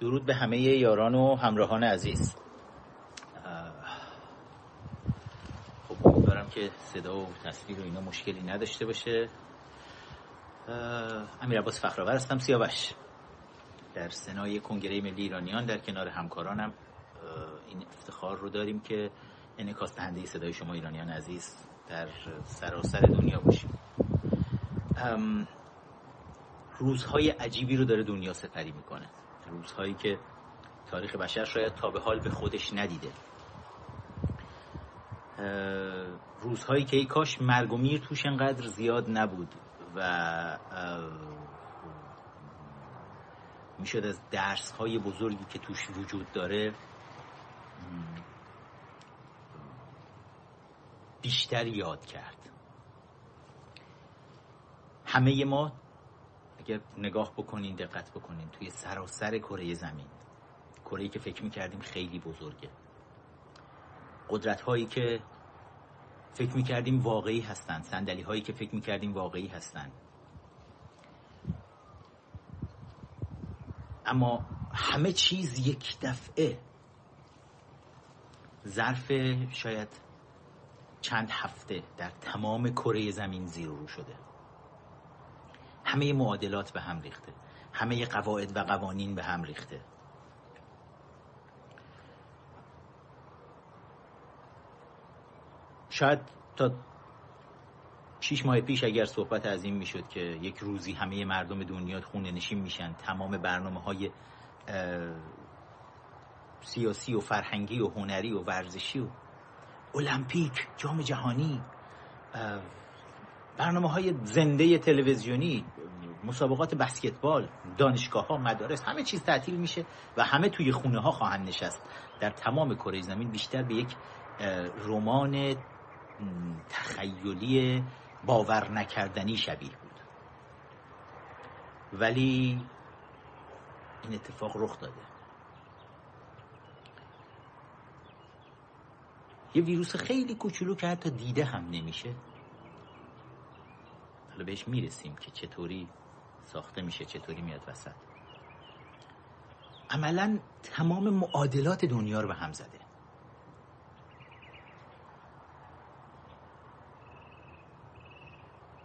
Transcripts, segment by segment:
درود به همه یاران و همراهان عزیز. خب امیدوارم که صدا و تصویر و اینا مشکلی نداشته باشه. امیر عباس فخرآور هستم سیاوش. در سنای کنگره ملی ایرانیان در کنار همکارانم این افتخار رو داریم که انعکاس دهنده صدای شما ایرانیان عزیز در سراسر دنیا باشیم روزهای عجیبی رو داره دنیا سپری می‌کنه. روزهایی که تاریخ بشر شاید تا به حال به خودش ندیده. روزهایی که ای کاش مرگ و میر توش انقدر زیاد نبود و می‌شد از درس های بزرگی که توش وجود داره بیشتر یاد کرد. همه ما اگر نگاه بکنین دقت بکنین. توی سراسر کره زمین. کره که فکر می‌کردیم خیلی بزرگه. قدرت هایی که فکر می‌کردیم واقعی هستند صندلی هایی که فکر می‌کردیم واقعی هستند اما همه چیز یک دفعه ظرف شاید چند هفته در تمام کره زمین زیر رو شده. همه معادلات به هم ریخته. همه قواعد و قوانین به هم ریخته. شاید تا شیش ماه پیش اگر صحبت از این می‌شد که یک روزی همه مردم دنیا خونه نشین میشن تمام برنامه های سیاسی و فرهنگی و هنری و ورزشی و المپیک جام جهانی برنامه های زنده تلویزیونی مسابقات بسکتبال دانشگاه ها مدارس همه چیز تعطیل میشه و همه توی خونه ها خواهند نشست. در تمام کره زمین بیشتر به یک رمان تخیلی باور نکردنی شبیه بود. ولی این اتفاق رخ داده. یه ویروس خیلی کوچولو که حتی دیده هم نمیشه. حالا بهش می‌رسیم که چطوری ساخته میشه چطوری میاد وسط؟ عملا تمام معادلات دنیا رو به هم زده.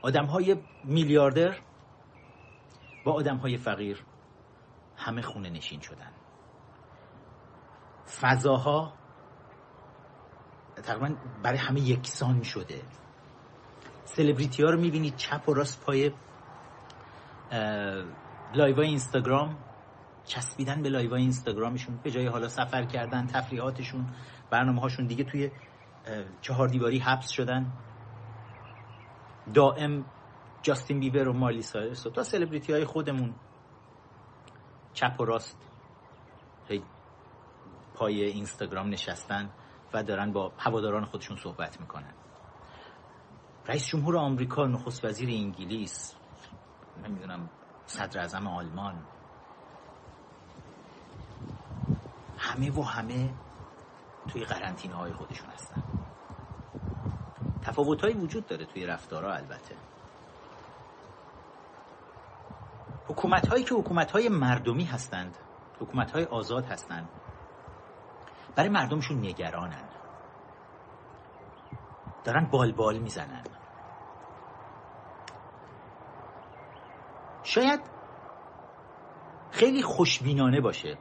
آدم های میلیاردر با آدم های فقیر همه خونه نشین شدن. فضاها تقریبا برای همه یکسان شده. سلبریتی ها رو می‌بینید چپ و راست پای live اینستاگرام چسبیدن به live اینستاگرامشون به جای حالا سفر کردن تفریحاتشون برنامه هاشون دیگه توی چهار دیواری حبس شدن. دائم جاستین بیبر و مالی سایرس و تا سلبریتی های خودمون. چپ و راست پای اینستاگرام نشستن و دارن با هواداران خودشون صحبت می‌کنن. رئیس جمهور آمریکا نخست وزیر انگلیس نمی‌دونم صدر اعظم آلمان. همه و همه توی قرنطینه های خودشون هستن. تفاوت وجود داره توی رفتارها البته. حکومت هایی که حکومت های مردمی هستند حکومت های آزاد هستند برای مردمشون نگرانن. دارن بال بال می‌زنن. شاید خیلی خوشبینانه باشه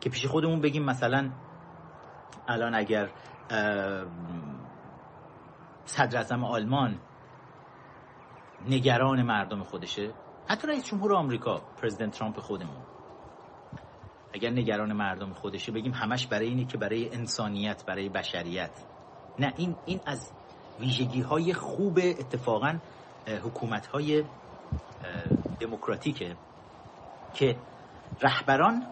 که پیش خودمون بگیم مثلا الان اگر صدر آلمان نگران مردم خودشه حتی رئیس جمهور آمریکا پرزیدنت ترامپ خودمون اگر نگران مردم خودشه بگیم همش برای اینه که برای انسانیت برای بشریت. نه این این از ویژگی های خوب اتفاقا حکومت های دموکراتیکه که رهبران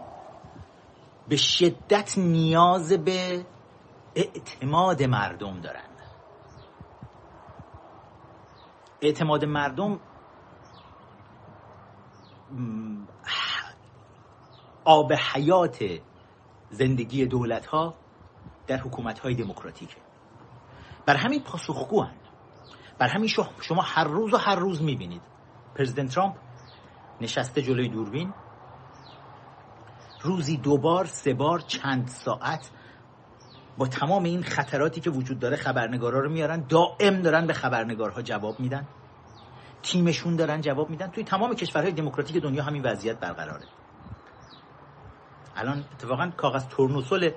به شدت نیاز به اعتماد مردم دارند اعتماد مردم آب حیات زندگی دولت ها در حکومت های دموکراتیکه. بر همین پاسخگو بر همین شما هر روز و هر روز می‌بینید. پرزیدنت ترامپ نشسته جلوی دوربین. روزی دوبار سه بار چند ساعت با تمام این خطراتی که وجود داره خبرنگارا رو میارن دائم دارن به خبرنگارها جواب میدن. تیمشون دارن جواب میدن. توی تمام کشورهای دموکراتیک دنیا همین وضعیت برقراره. الان اتفاقا کاغذ تورنوسل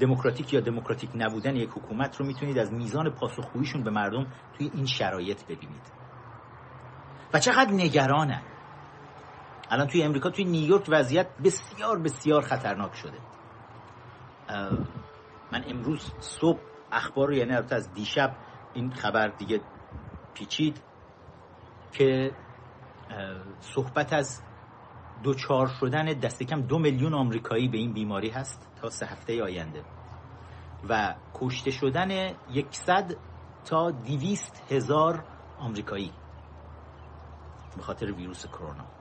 دموکراتیک یا دموکراتیک نبودن یک حکومت رو می‌تونید از میزان پاسخگوییشون به مردم توی این شرایط ببینید. و چقدر نگرانن. الان توی امریکا توی نیویورک وضعیت بسیار بسیار خطرناک شده. من امروز صبح اخبار رو یعنی از دیشب این خبر دیگه پیچید که صحبت از دوچار شدن دست کم دو میلیون آمریکایی به این بیماری هست تا سه هفته آینده و کشته شدن یکصد تا دیویست هزار آمریکایی به خاطر ویروس کرونا.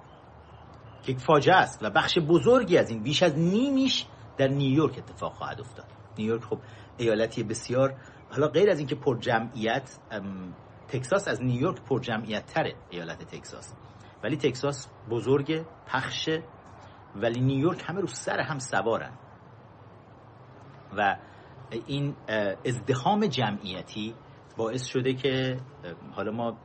که یک فاجعه است و بخش بزرگی از این بیش از نیمیش در نیویورک اتفاق خواهد افتاد. نیویورک خب ایالتی بسیار حالا غیر از اینکه پر جمعیت تکساس از نیویورک پر جمعیت تره ایالت تکساس. ولی تکساس بزرگ پخشه ولی نیویورک همه رو سر هم سوارن. و این ازدهام جمعیتی باعث شده که حالا ما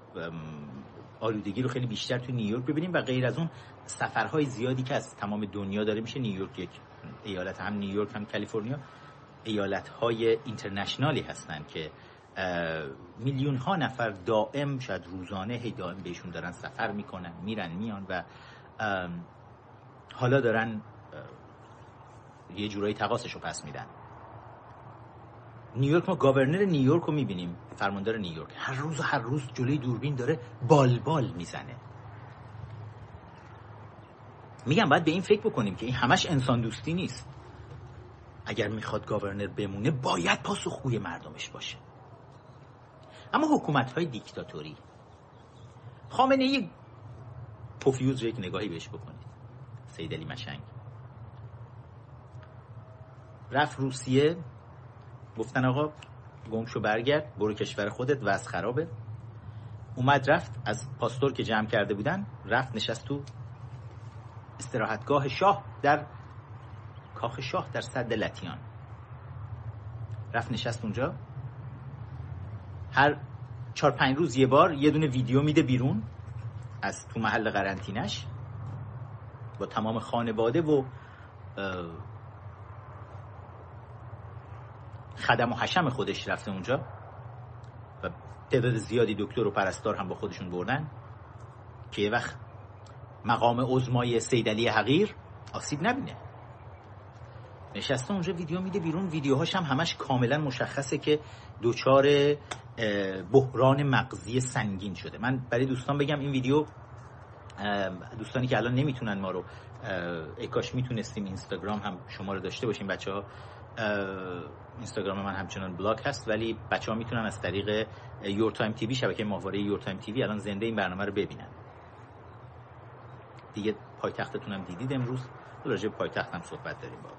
آلودگی رو خیلی بیشتر تو نیویورک ببینیم و غیر از اون سفرهای زیادی که از تمام دنیا داره میشه نیویورک یک ایالت هم نیویورک هم کالیفرنیا ایالت های اینترنشنالی هستن که میلیون ها نفر دائم شاید روزانه هی دائم بهشون دارن سفر می‌کنن میرن میان و حالا دارن یه جورایی تقاسش رو پس میدن. نیویورک ما گاورنر نیویورک رو می‌بینیم فرماندار نیویورک. هر روز و هر روز جلوی دوربین داره بال بال می‌زنه. میگم باید به این فکر بکنیم که این همش انسان دوستی نیست. اگر می‌خواد گاورنر بمونه باید پاسخگوی مردمش باشه. اما حکومت های دیکتاتوری. خامنه ای پوفیوز یک نگاهی بهش بکنید. سید علی مشنگ. رفت روسیه. گفتن آقا گمشو برگرد برو کشور خودت و از خرابه. اومد رفت از پاستور که جمع کرده بودن رفت نشست تو استراحتگاه شاه در کاخ شاه در صد لتیان رفت نشست اونجا. هر چهار پنج روز یه بار یه دونه ویدیو میده بیرون از تو محل قرنطینش با تمام خانواده و خدم و حشم خودش رفته اونجا و تعداد زیادی دکتر و پرستار هم با خودشون بردن که یه وقت مقام عزمای سیدلی حقیر آسیب نبینه. نشسته اونجا ویدیو میده بیرون. ویدیوهاش هم همش کاملا مشخصه که دوچار بحران مغزی سنگین شده. من برای دوستان بگم این ویدیو دوستانی که الان نمی‌تونن ما رو اکاش می‌تونستیم اینستاگرام هم شما رو داشته باشیم بچه ها اینستاگرام من همچنان بلاک هست ولی بچه ها می‌تونن از طریق Your Time TV شبکه ماهواره Your Time TV الان زنده این برنامه رو ببینن. دیگه پایتختتون هم دیدید امروز. راجع پایتخت هم صحبت داریم با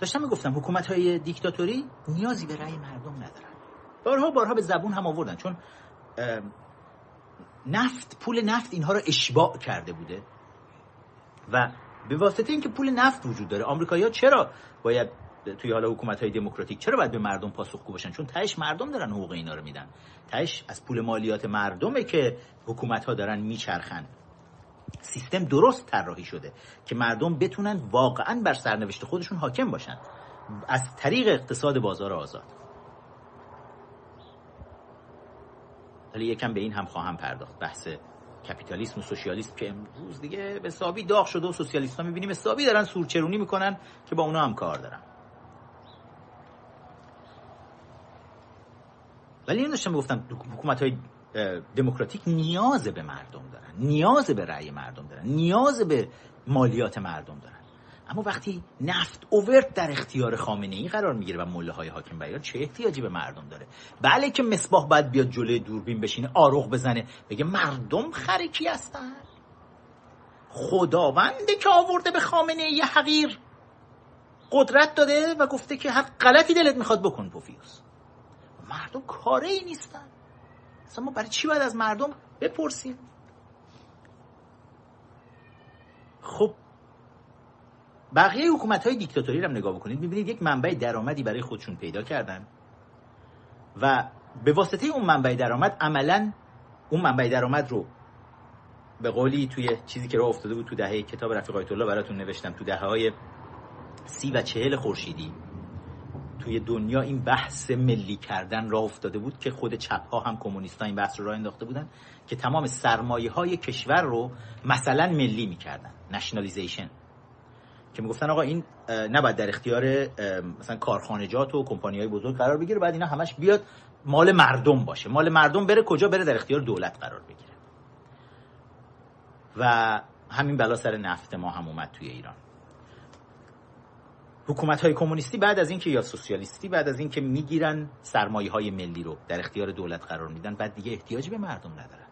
داشتم می‌گفتم حکومت های دیکتاتوری نیازی به رأی مردم ندارن. بارها بارها به زبون هم آوردن چون نفت پول نفت اینها رو اشباع کرده بوده. و به واسطه اینکه پول نفت وجود داره آمریکایی‌ها چرا باید توی حالا حکومت های دموکراتیک چرا باید به مردم پاسخگو باشن؟ چون تهش مردم دارن حقوق اینا رو میدن. تهش از پول مالیات مردمه که حکومت ها دارن میچرخن. سیستم درست طراحی شده که مردم بتونن واقعا بر سرنوشت خودشون حاکم باشن. از طریق اقتصاد بازار آزاد. ولی یکم به این هم خواهم پرداخت. بحث کپیتالیسم و سوسیالیسم که امروز دیگه به حسابی داغ شده و سوسیالیست ها می‌بینیم. حسابی دارن سورچرونی می‌کنن که با اونا هم کار دارن. ولی این داشتم گفتم حکومت های دموکراتیک نیاز به مردم دارن. نیاز به رأی مردم دارن. نیاز به مالیات مردم دارن. اما وقتی نفت اوورد در اختیار خامنه ای قرار می‌گیره و مله های حاکم بیار چه احتیاجی به مردم داره؟ بله که مصباح باید بیاد جلوی دوربین بشینه آروغ بزنه بگه مردم خرکی هستن؟ خداونده که آورده به خامنه ای حقیر. قدرت داده و گفته که هر غلطی دلت می‌خواد بکن پوفیوس. مردم کاره ای نیستن. اصلا ما برای چی باید از مردم بپرسیم؟ خب بقیه حکومت های دیکتاتوری هم نگاه بکنید می‌بینید یک منبع درآمدی برای خودشون پیدا کردن. و به واسطه اون منبع درآمد عملا اون منبع درآمد رو به قولی توی چیزی که راه افتاده بود تو دهه کتاب رفیق آیت الله براتون نوشتم تو دهه های سی و چهل خورشیدی توی دنیا این بحث ملی کردن راه افتاده بود که خود چپ ها هم کمونیست این بحث رو راه انداخته بودن که تمام سرمایه های کشور رو مثلا ملی می‌کردن. نشنالیزیشن که می‌گفتن آقا این نباید در اختیار مثلا کارخانجات و کمپانی های بزرگ قرار بگیره بعد اینا همش بیاد مال مردم باشه. مال مردم بره کجا؟ بره در اختیار دولت قرار بگیره. و همین بلا سر نفت ما هم اومد توی ایران. حکومت های کمونیستی بعد از اینکه یا سوسیالیستی بعد از اینکه می‌گیرن سرمایه های ملی رو در اختیار دولت قرار میدن بعد دیگه احتیاجی به مردم ندارن.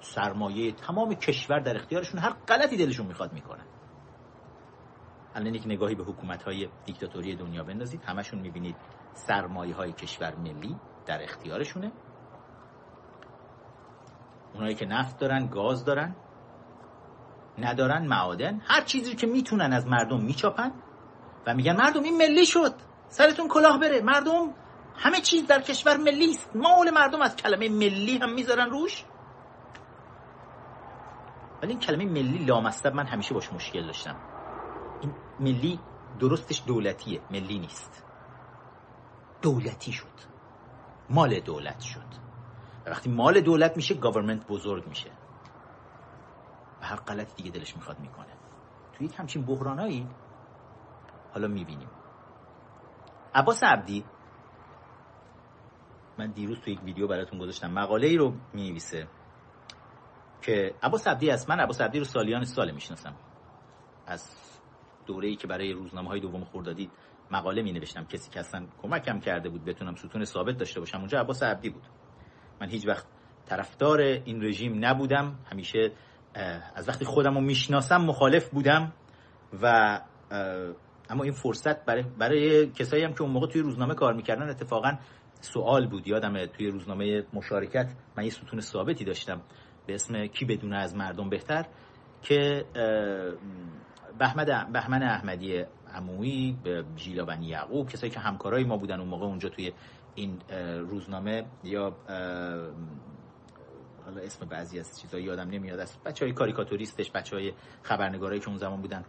سرمایه تمام کشور در اختیارشون هر غلطی دلشون می‌خواد می‌کنن الان یک نگاهی به حکومت های دیکتاتوری دنیا بندازید. همشون می‌بینید سرمایه های کشور ملی در اختیارشونه. اونایی که نفت دارن گاز دارن ندارن معادن هر چیزی که می‌تونن از مردم میچاپن و میگن مردم این ملی شد سرتون کلاه بره. مردم همه چیز در کشور ملی است. مال مردم از کلمه ملی هم می‌ذارن روش. ولی این کلمه ملی لامصب من همیشه باش مشکل داشتم. این ملی درستش دولتیه. ملی نیست. دولتی شد. مال دولت شد. وقتی مال دولت میشه گاورمنت بزرگ میشه. و هر غلطی دیگه دلش می‌خواد می‌کنه. توی یک همچین بحرانایی حالا می‌بینیم. عباس عبدی من دیروز توی یک ویدیو براتون گذاشتم. مقاله ای رو می‌نویسه که عباس عبدی است من عباس عبدی رو سالیان سال می‌شناسم. از دوره ای که برای روزنامه های دوم خوردادی مقاله می نوشتم کسی که اصلا کمکم کرده بود بتونم ستون ثابت داشته باشم. اونجا عباس عبدی بود. من هیچ وقت طرفدار این رژیم نبودم. همیشه از وقتی خودم رو می‌شناسم مخالف بودم و اما این فرصت برای, برای کسایی هم که اون موقع توی روزنامه کار می‌کردن اتفاقا سوال بود. یادم توی روزنامه مشارکت من یه ستون ثابتی داشتم به اسم کی بدونه از مردم بهتر که بهمد بهمن احمدی عمویی به ژیلا بنی یعقوب کسایی که همکارای ما بودن اون موقع اونجا توی این روزنامه یا حالا اسم بعضی از چیزایی یادم نمیاد. از بچه های کاریکاتوریستش بچه های خبرنگارایی که اون زمان بودن.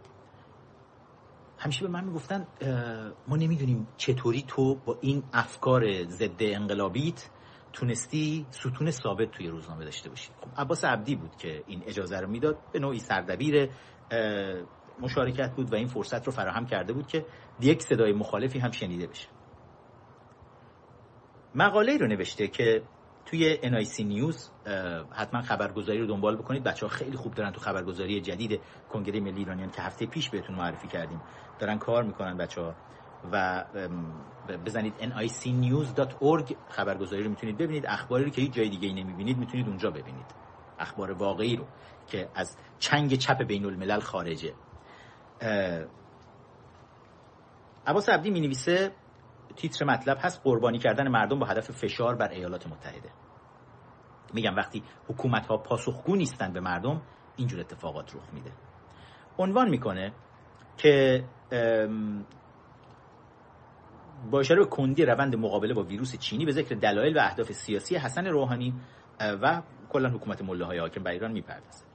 همیشه به من می‌گفتن ما نمی‌دونیم چطوری تو با این افکار ضد انقلابیت تونستی ستون ثابت توی روزنامه داشته باشی. خب عباس عبدی بود که این اجازه رو می‌داد به نوعی سردبیر مشارکت بود و این فرصت رو فراهم کرده بود که یک صدای مخالفی هم شنیده بشه. مقاله رو نوشته که توی NIC نیوز حتما خبرگزاری رو دنبال بکنید. بچه ها خیلی خوب دارن تو خبرگزاری جدید کنگره ملی ایرانیان که هفته پیش بهتون معرفی کردیم دارن کار می‌کنن بچه ها و بزنید nicnews.org خبرگزاری رو می‌تونید ببینید. اخباری رو که هیچ جای دیگه ای نمی‌بینید می‌تونید اونجا ببینید. اخبار واقعی رو که از چنگ چپ بین الملل خارجه. عباس عبدی می نویسه تیتر مطلب هست قربانی کردن مردم با هدف فشار بر ایالات متحده. میگم وقتی حکومت ها پاسخگو نیستن به مردم اینجور اتفاقات رخ میده. عنوان می‌کنه که با اشاره به کندی روند مقابله با ویروس چینی به ذکر دلایل و اهداف سیاسی حسن روحانی و کلا حکومت مله های حاکم بر ایران می‌پردازه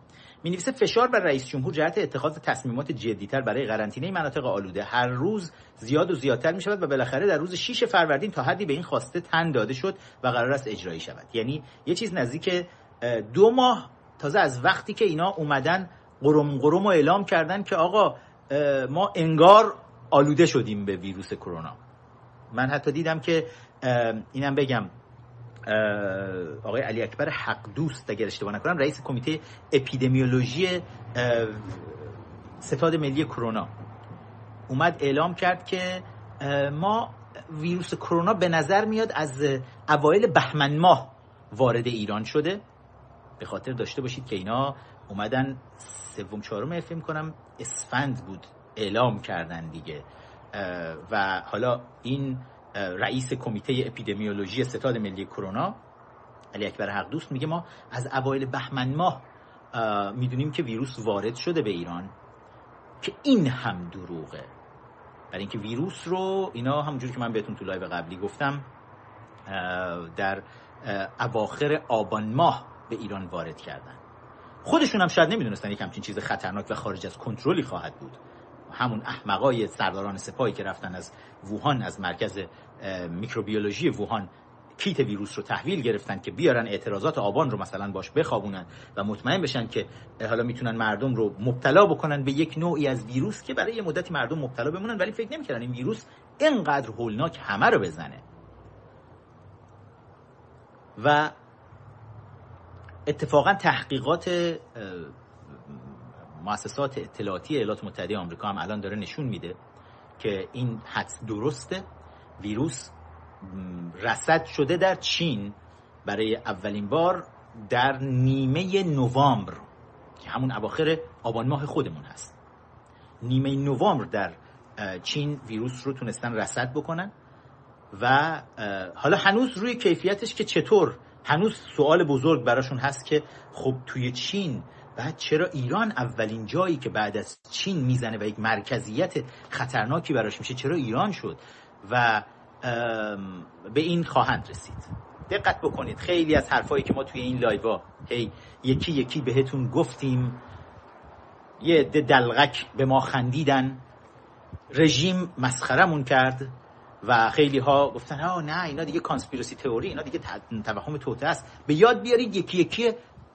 می نویسه فشار بر رئیس جمهور جهت اتخاذ تصمیمات جدیتر برای قرنطینه مناطق آلوده. هر روز زیاد و زیادتر می شود و بالاخره در روز 6 فروردین تا حدی به این خواسته تن داده شد و قرار است اجرایی شود. یعنی یه چیز نزدیک دو ماه تازه از وقتی که اینا اومدن قرم قرم و اعلام کردن که آقا ما انگار آلوده شدیم به ویروس کرونا. من حتی دیدم که اینم بگم آقای علی اکبر حق دوست اگر اشتباه نکنم رئیس کمیته اپیدمیولوژی ستاد ملی کرونا. اومد اعلام کرد که ما ویروس کرونا به نظر میاد از اوایل بهمن ماه وارد ایران شده. به خاطر داشته باشید که اینا اومدن سوم چهارم فکر کنم اسفند بود. اعلام کردن دیگه. و حالا این رئیس کمیته اپیدمیولوژی ستاد ملی کرونا علی اکبر حق دوست میگه ما از اوایل بهمن ماه می‌دونیم که ویروس وارد شده به ایران که این هم دروغه. برای اینکه ویروس رو اینا همونجور که من بهتون تو live قبلی گفتم در اواخر آبان ماه به ایران وارد کردن. خودشون هم شاید نمی‌دونستن یک همچین چیز خطرناک و خارج از کنترلی خواهد بود. همون احمقای سرداران سپاهی که رفتن از ووهان از مرکز میکروبیولوژی ووهان کیت ویروس رو تحویل گرفتن که بیارن اعتراضات آبان رو مثلا باش بخوابونن و مطمئن بشن که حالا می‌تونن مردم رو مبتلا بکنن به یک نوعی از ویروس که برای یه مدتی مردم مبتلا بمونن ولی فکر نمی‌کردن این ویروس اینقدر هولناک همه رو بزنه. و اتفاقا تحقیقات مؤسسات اطلاعاتی ایالات متحده آمریکا هم الان داره نشون میده که این حدس درسته. ویروس رسد شده در چین برای اولین بار در نیمه نوامبر که همون اواخر آبان ماه خودمون هست. نیمه نوامبر در چین ویروس رو تونستن رسد بکنن و حالا هنوز روی کیفیتش که چطور؟ هنوز سوال بزرگ براشون هست که خب توی چین بعد چرا ایران اولین جایی که بعد از چین می‌زنه و یک مرکزیت خطرناکی براش میشه چرا ایران شد و به این خواهند رسید؟ دقت بکنید خیلی از حرفایی که ما توی این لایوا هی یکی یکی بهتون گفتیم. یه عده دلقک به ما خندیدن. رژیم مسخرمون کرد و خیلی ها گفتن ها نه اینا دیگه conspiracy theory اینا دیگه توهم توته است. به یاد بیارید یکی یکی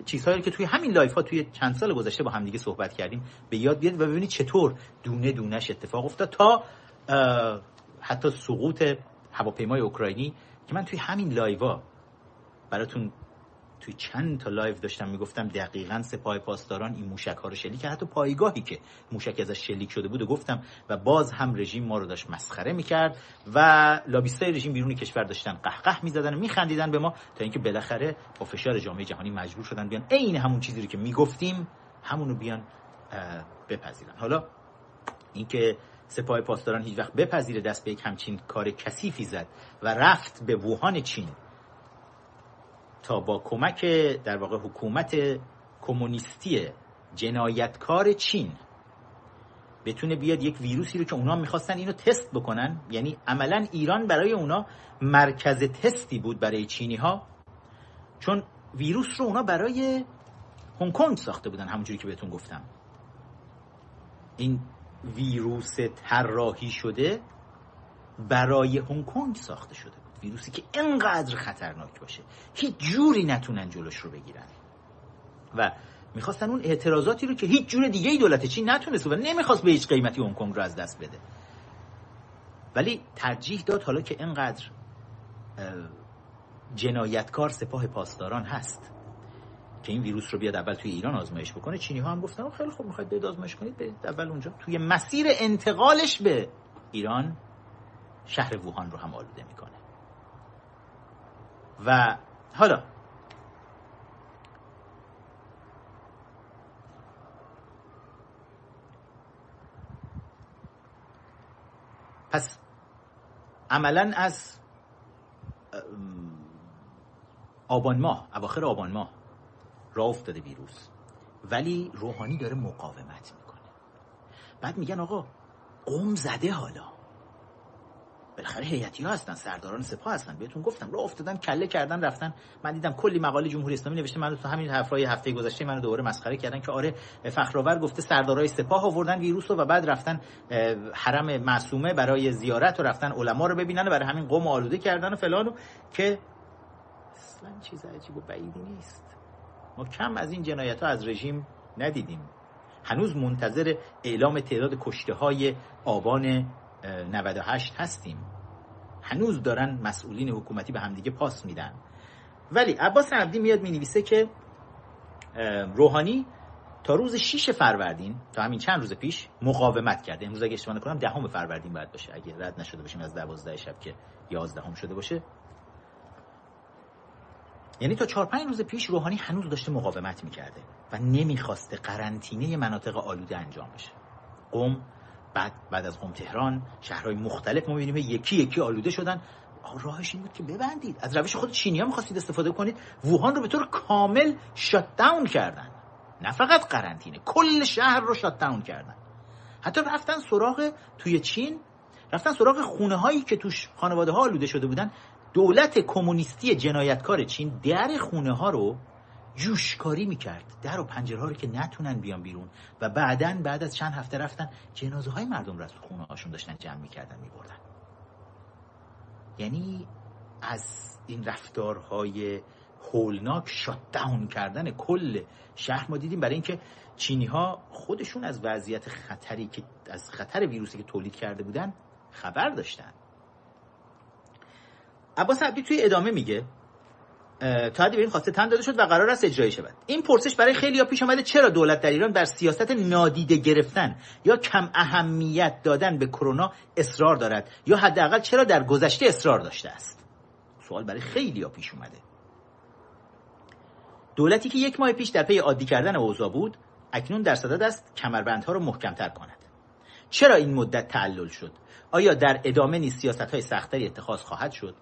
چیزهایی که توی همین live ها توی چند سال گذشته با هم دیگه صحبت کردیم به یاد بیارید و ببینید چطور دونه دونش اتفاق افتاد تا حتی سقوط هواپیمای اوکراینی که من توی همین live ا براتون توی چند تا live داشتم می‌گفتم دقیقا سپاه پاسداران این موشک ها رو شلیک حتی پایگاهی که موشک ازش شلیک شده بود و گفتم و باز هم رژیم ما رو داشت مسخره می‌کرد و لابیستای رژیم بیرون کشور داشتن قهقه می‌زدن و میخندیدن به ما تا اینکه بالاخره با فشار جامعه جهانی مجبور شدن بیان عین همون چیزی رو که می‌گفتیم همونو بیان بپذیرن. حالا اینکه سپاه پاسداران هیچ وقت بپذیره دست به یک همچین کار کثیفی زد و رفت به ووهان چین. تا با کمک در واقع حکومت کمونیستی جنایتکار چین بتونه بیاد یک ویروسی رو که اونا می‌خواستن اینو تست بکنن. یعنی عملا ایران برای اونا مرکز تستی بود برای چینی ها چون ویروس رو اونا برای هنگ کنگ ساخته بودن همونجوری که بهتون گفتم. این ویروس طراحی شده برای هنگ کنگ ساخته شده. ویروسی که انقدر خطرناک باشه هیچ جوری نتونن جلوش رو بگیرن. و می‌خواستن اون اعتراضاتی رو که هیچ جور دیگه ای دولت چین نتونست و نمی‌خواست به هیچ قیمتی هنگ کنگ رو از دست بده. ولی ترجیح داد حالا که انقدر جنایتکار سپاه پاسداران هست که این ویروس رو بیاد اول توی ایران آزمایش بکنه چینی ها هم گفتن خیلی خوب می‌خواید بیاد آزمایش کنید برید اول اونجا. توی مسیر انتقالش به ایران شهر ووهان رو هم آلوده می‌کنه. و حالا. پس عملا از آبان ماه اواخر آبان ماه راه افتاده ویروس. ولی روحانی داره مقاومت می‌کنه. بعد میگن آقا قوم زده حالا. بالاخره هیئتی ها هستن سرداران سپاه هستن. بهتون گفتم راه افتادن کله کردن رفتن. من دیدم کلی مقاله جمهوری اسلامی نوشته من تو همین حرفای هفته گذشته منو دوباره مسخره کردن که آره فخرآور گفته سردارای سپاه آوردن ویروس رو و بعد رفتن حرم معصومه برای زیارت و رفتن علما رو ببینن و برای همین قوم آلوده کردن و فلان که اصلا چیز عجیب و بعیدی نیست. ما کم از این جنایت از رژیم ندیدیم. هنوز منتظر اعلام تعداد کشته های آبان 98 هستیم. هنوز دارن مسئولین حکومتی به همدیگه پاس میدن. ولی عباس عبدی میاد می‌نویسه که روحانی تا روز 6 فروردین تا همین چند روز پیش مقاومت کرده. امروز اگه اشتباه نکنم دهم فروردین باید باشه. اگه رد نشده باشیم از 12 شب که 11 هم شده باشه. یعنی تا چهار پنج روز پیش روحانی هنوز داشته مقاومت می‌کرده و نمی‌خواسته قرنطینه مناطق آلوده انجام بشه. قم بعد بعد از قم تهران شهرهای مختلف ما می‌بینیم یکی یکی آلوده شدن. راهش این بود که ببندید. از روش خود چینی ها می‌خواستید استفاده کنید ووهان رو به طور کامل شات داون کردن. نه فقط قرنطینه کل شهر رو شات داون کردن. حتی رفتن سراغ توی چین رفتن سراغ خونه هایی که توش خانواده ها آلوده شده بودن. دولت کمونیستی جنایتکار چین در خونه ها رو جوشکاری می‌کرد. در و پنجره رو که نتونن بیان بیرون. و بعدا بعد از چند هفته رفتن جنازه های مردم رو از خونه هاشون داشتن جمع می‌کردن میبردن. یعنی از این رفتارهای هولناک شات داون کردن کل شهر ما دیدیم. برای اینکه چینی ها خودشون از وضعیت خطری که از خطر ویروسی که تولید کرده بودن خبر داشتن. عباس عبدی توی ادامه میگه تا حدی به این خواسته تن داده شد و قرار است اجرایی شود. این پرسش برای خیلی ها پیش آمده چرا دولت در ایران بر سیاست نادیده گرفتن یا کم اهمیت دادن به کرونا اصرار دارد یا حداقل چرا در گذشته اصرار داشته است؟ سوال برای خیلی ها پیش اومده. دولتی که یک ماه پیش در پی عادی کردن اوضاع بود اکنون در صدد است کمربندها رو محکمتر کند. چرا این مدت تعلل شد؟ آیا در ادامه نیز سیاست های اتخاذ خواهد شد؟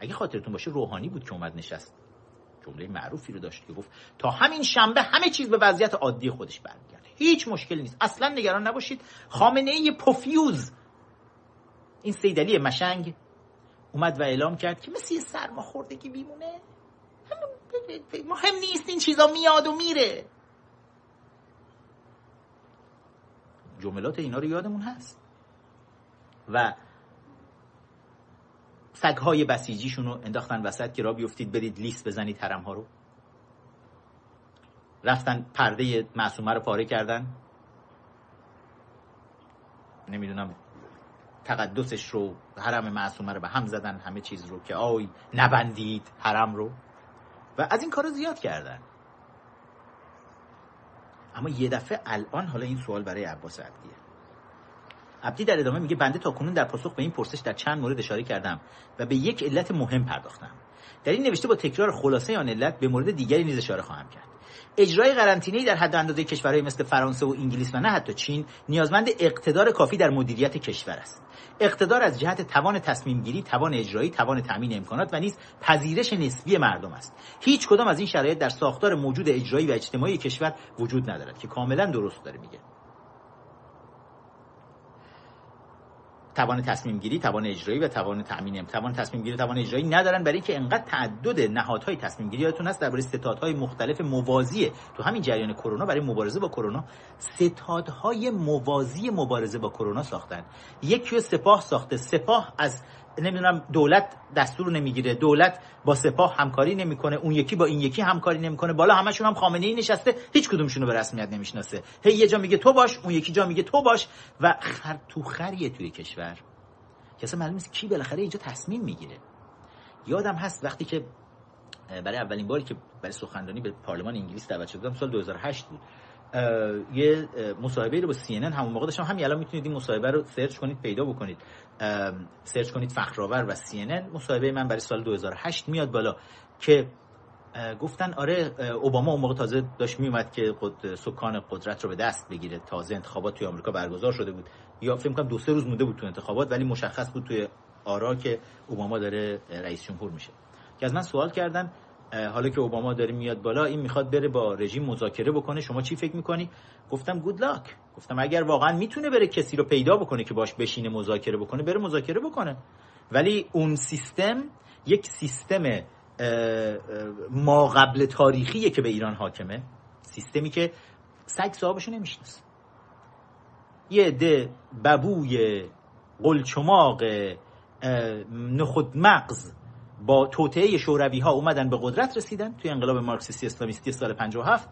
اگه خاطرتون باشه روحانی بود که اومد نشست. جمله معروفی رو داشت که گفت تا همین شنبه همه چیز به وضعیت عادی خودش برمیگرده. هیچ مشکلی نیست. اصلا نگران نباشید. خامنه ای پوفیوز. این سیدلی مشنگ اومد و اعلام کرد که مثل سرماخوردگی بیمونه. مهم نیست. این چیزا میاد و میره. جملات اینا رو یادمون هست. و سگهای بسیجیشون رو انداختن وسط که را بیفتید برید لیست بزنید حرم ها رو. رفتن پرده معصومه رو پاره کردن. نمی‌دونم تقدسش رو حرم معصومه رو به هم زدن همه چیز رو که آی نبندید حرم رو. و از این کار زیاد کردن. اما یه دفعه الان حالا این سوال برای عباس عبدیه. عبدی در ادامه میگه بنده تا کنون در پاسخ به این پرسش در چند مورد اشاره کردم و به یک علت مهم پرداختم. در این نوشته با تکرار خلاصه آن علت به مورد دیگری نیز اشاره خواهم کرد. اجرای قرنطینه در حد اندازه کشورهای مثل فرانسه و انگلیس و نه حتی چین نیازمند اقتدار کافی در مدیریت کشور است. اقتدار از جهت توان تصمیم گیری توان اجرایی توان تامین امکانات و نیز پذیرش نسبی مردم است. هیچ کدام از این شرایط در ساختار موجود اجرایی و اجتماعی کشور وجود ندارد که کاملا درست داره میگه. توان تصمیم گیری توان اجرایی و توان تامین توان تصمیم گیری توان اجرایی ندارن برای اینکه انقدر تعدد نهادهای تصمیم گیری یادتون هست درباره ستادهای مختلف موازی تو همین جریان کرونا برای مبارزه با کرونا. ستادهای موازی مبارزه با کرونا ساختن. یکی سپاه ساخته. سپاه از نمی‌دونم دولت دستور نمی‌گیره دولت با سپاه همکاری نمی‌کنه اون یکی با این یکی همکاری نمی‌کنه بالا همشون هم خامنه ای نشسته هیچ کدومشون رو به رسمیت نمی‌شناسه. هی یه جا میگه تو باش اون یکی جا میگه تو باش و خر تو خریه توی کشور. اصلا معلوم نیست کی بالاخره اینجا تصمیم می‌گیره. یادم هست وقتی که برای اولین باری که برای سخنرانی به پارلمان انگلیس دعوت شدم سال 2008 بود. یه مصاحبه رو با بی‌بی‌سی همون موقع داشتم. همین الان می‌تونید این مصاحبه رو search کنید پیدا بکنید. search کنید فخرآور و بی‌بی‌سی مصاحبه من برای سال 2008 میاد بالا که گفتن آره اوباما اون موقع تازه داشت میومد که خود سکان قدرت رو به دست بگیره. تازه انتخابات توی آمریکا برگزار شده بود. یا فکر کنم دو سه روز مونده بود تو انتخابات ولی مشخص بود توی آرا که اوباما داره رئیس جمهور میشه. که از من سوال کردن حالا که اوباما داره میاد بالا این می‌خواد بره با رژیم مذاکره بکنه. شما چی فکر می‌کنی؟ گفتم گود لاک گفتم اگر واقعا می‌تونه بره کسی رو پیدا بکنه که باش بشینه مذاکره بکنه بره مذاکره بکنه. ولی اون سیستم یک سیستم ما قبل تاریخیه که به ایران حاکمه. سیستمی که سگ صاحبشو نمی‌شناسه. یه عده ببوی قلچماق نخود مغز با توطئه شوروی ها اومدن به قدرت رسیدن توی انقلاب مارکسیستی اسلامیستی سال 57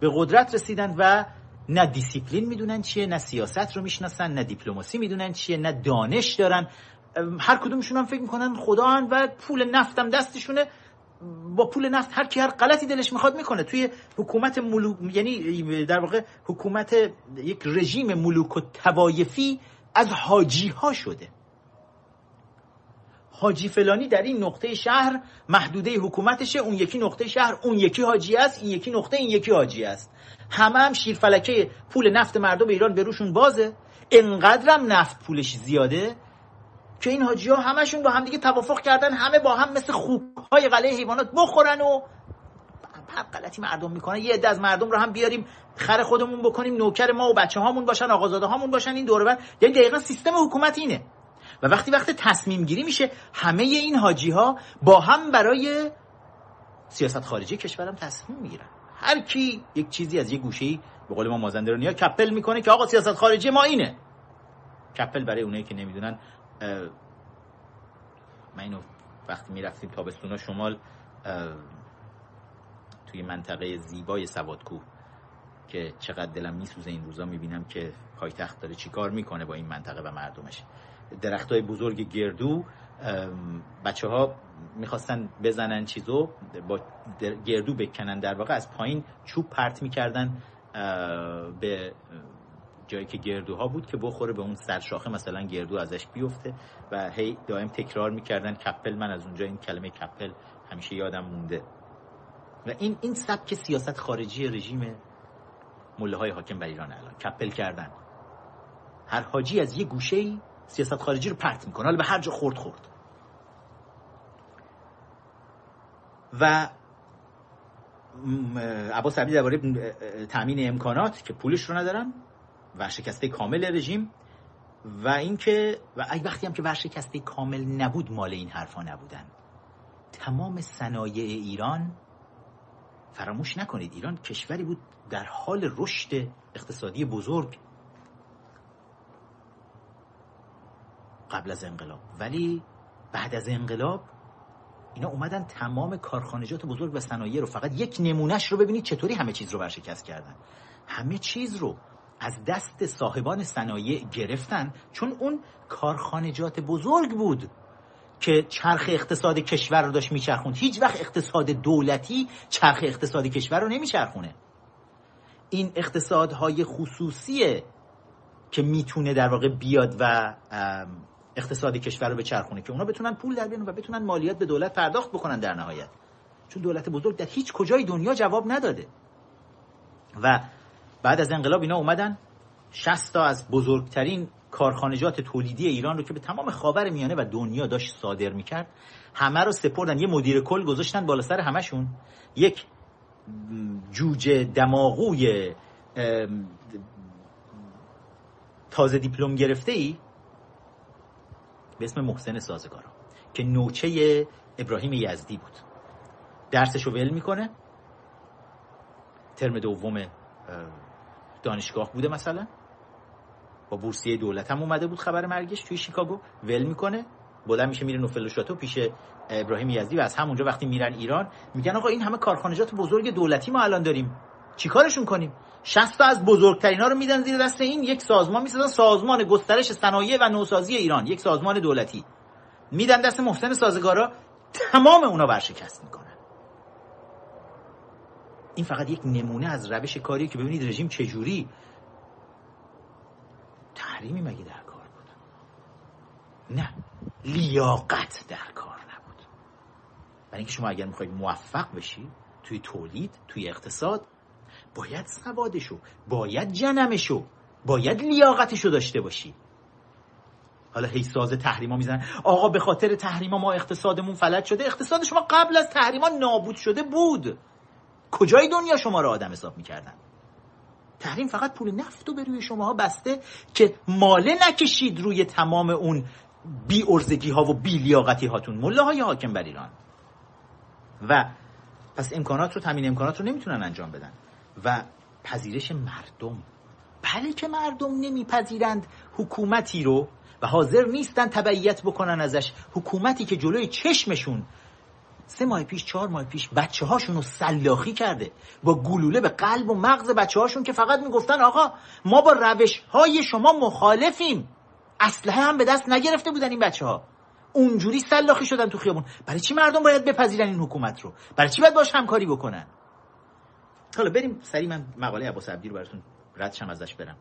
به قدرت رسیدن و نه دیسیپلین می‌دونن چیه نه سیاست رو می‌شناسن نه دیپلماسی می‌دونن چیه نه دانش دارن. هر کدومشون هم فکر می‌کنن خدا هن و پول نفتم دستشونه. با پول نفت هر کی هر غلطی دلش می‌خواد می‌کنه. توی حکومت ملو... یعنی در واقع حکومت یک رژیم ملوک و توایفی از حاجی ها شده. حاجی فلانی در این نقطه شهر محدوده حکومتشه اون یکی نقطه شهر اون یکی حاجی است این یکی نقطه این یکی حاجی است. همه هم شیرفلکه پول نفت مردم ایران به روشون بازه. انقدرم نفت پولش زیاده که این حاجی ها همشون با هم دیگه توافق کردن همه با هم مثل خوک های قلعه حیوانات بخورن و هر غلطی مردم می‌کنن. یه عده از مردم رو هم بیاریم خر خودمون بکنیم نوکر ما و بچه هامون باشن آقازاده هامون باشن این دوره یعنی دقیقا سیستم حکومت اینه. و وقتی وقت تصمیم گیری میشه همه این حاجی ها با هم برای سیاست خارجی کشورم تصمیم می‌گیرن. هر کی یک چیزی از یک گوشه به قول ما مازندرانیا کپل می‌کنه که آقا سیاست خارجی ما اینه. کپل برای اونایی که نمی‌دونن من اینو وقتی می‌رفتیم تابستونا شمال توی منطقه زیبای سوادکو که چقدر دلم میسوزه این روزا می‌بینم که پایتخت داره چیکار می‌کنه با این منطقه و مردمش. درخت های بزرگ گردو بچه ها می‌خواستن بزنن چیزو با گردو بکنن در واقع از پایین چوب پرت می‌کردن به جایی که گردوها بود که بخوره به اون سرشاخه مثلا گردو ازش بیفته و هی دائم تکرار می‌کردن کپل من از اونجا این کلمه کپل همیشه یادم مونده. و این این سبک سیاست خارجی رژیم مله های حاکم بر ایران الان. کپل کردن. هر حاجی از یه گوشه ای سیاست خارجی رو پرت می‌کنه. حالا به هر جا خورد خورد. و عباس عبدی درباره تامین امکانات که پولش رو ندارن ورشکسته کامل رژیم و اینکه و ای وقتی هم که ورشکسته کامل نبود مال این حرفا نبودن. تمام صنایع ایران فراموش نکنید. ایران کشوری بود در حال رشد اقتصادی بزرگ. قبل از انقلاب. ولی بعد از انقلاب اینا اومدن تمام کارخانجات بزرگ و صنایع رو فقط یک نمونهش رو ببینید چطوری همه چیز رو ورشکست کردن. همه چیز رو از دست صاحبان صنایع گرفتن چون اون کارخانجات بزرگ بود که چرخ اقتصاد کشور رو داشت میچرخوند. هیچ وقت اقتصاد دولتی چرخ اقتصاد کشور رو نمیچرخونه. این اقتصادهای خصوصیه که می‌تونه در واقع بیاد و اقتصاد کشور رو بچرخونه که اونا بتونن پول در بیارن و بتونن مالیات به دولت پرداخت بکنن در نهایت. چون دولت بزرگ در هیچ کجای دنیا جواب نداده. و بعد از انقلاب اینا اومدن 60 تا از بزرگترین کارخانجات تولیدی ایران رو که به تمام خاور میانه و دنیا داشت صادر می‌کرد همه رو سپردن. یه مدیر کل گذاشتن بالا سر همشون یک جوجه دماغوی تازه دیپلم گرفته ای به اسم محسن سازگارا که نوچه ابراهیم یزدی بود. درسشو ول می‌کنه. ترم دوم دانشگاه بوده مثلا. با بورسیه دولت هم اومده بود خبر مرگش توی شیکاگو. ول می‌کنه. بلند میشه میره نوفل شاتو پیش ابراهیم یزدی و از همونجا وقتی میرن ایران میگن آقا این همه کارخانجات بزرگ دولتی ما الان داریم. چیکارشون کنیم؟ 60 تا از بزرگترین رو میدن زیر دست این یک سازمان می‌سازن سازمان گسترش صنایع و نوسازی ایران یک سازمان دولتی. میدن دست محسن سازگارا تمام اونا ورشکست می‌کنن. این فقط یک نمونه از روش کاری که ببینید رژیم چجوری تحریمی مگه در کار بود. نه لیاقت در کار نبود. برای اینکه شما اگر می‌خواید موفق بشی توی تولید توی اقتصاد باید سوادشو باید جنمشو باید لیاقتشو داشته باشی. حالا هی ساز تحریما می‌زنن. آقا به خاطر تحریما ما اقتصادمون فلج شده. اقتصاد شما قبل از تحریما نابود شده بود. کجای دنیا شما رو آدم حساب می‌کردن؟ تحریم فقط پول نفت رو به روی شماها بسته که ماله نکشید روی تمام اون بی ارزگی ها و بی لیاقتی هاتون مله حاکم بر ایران. و پس امکانات رو تامین امکانات رو نمی‌تونن انجام بدن. و پذیرش مردم. بله که مردم نمیپذیرند حکومتی رو و حاضر نیستن تبعیت بکنن ازش. حکومتی که جلوی چشمشون سه ماه پیش چهار ماه پیش بچه هاشون رو سلاخی کرده. با گلوله به قلب و مغز بچه هاشون که فقط می‌گفتن آقا ما با روش های شما مخالفیم. اسلحه هم به دست نگرفته بودن این بچه ها اونجوری سلاخی شدن تو خیابون. برای چی مردم باید بپذیرن این حکومت رو؟ برای چی باید باش همکاری بکنن؟ حالا بریم سری من مقاله عباس عبدی رو براتون ردشم ازش برم.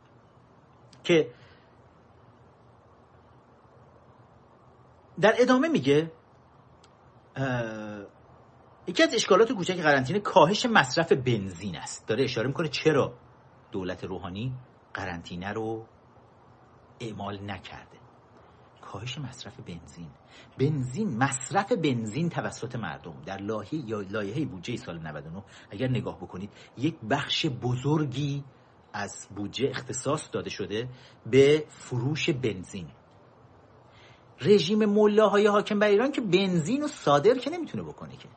که در ادامه میگه یکی از اشکالات کوچک قرنطینه کاهش مصرف بنزین است. داره اشاره می‌کنه چرا دولت روحانی قرنطینه رو اعمال نکرده کاهش مصرف بنزین. بنزین مصرف بنزین توسط مردم. در لایحه یا لایحه بودجه سال 99 اگر نگاه بکنید یک بخش بزرگی از بودجه اختصاص داده شده به فروش بنزین. رژیم ملاهای حاکم بر ایران که بنزین رو صادر که نمی‌تونه بکنه که.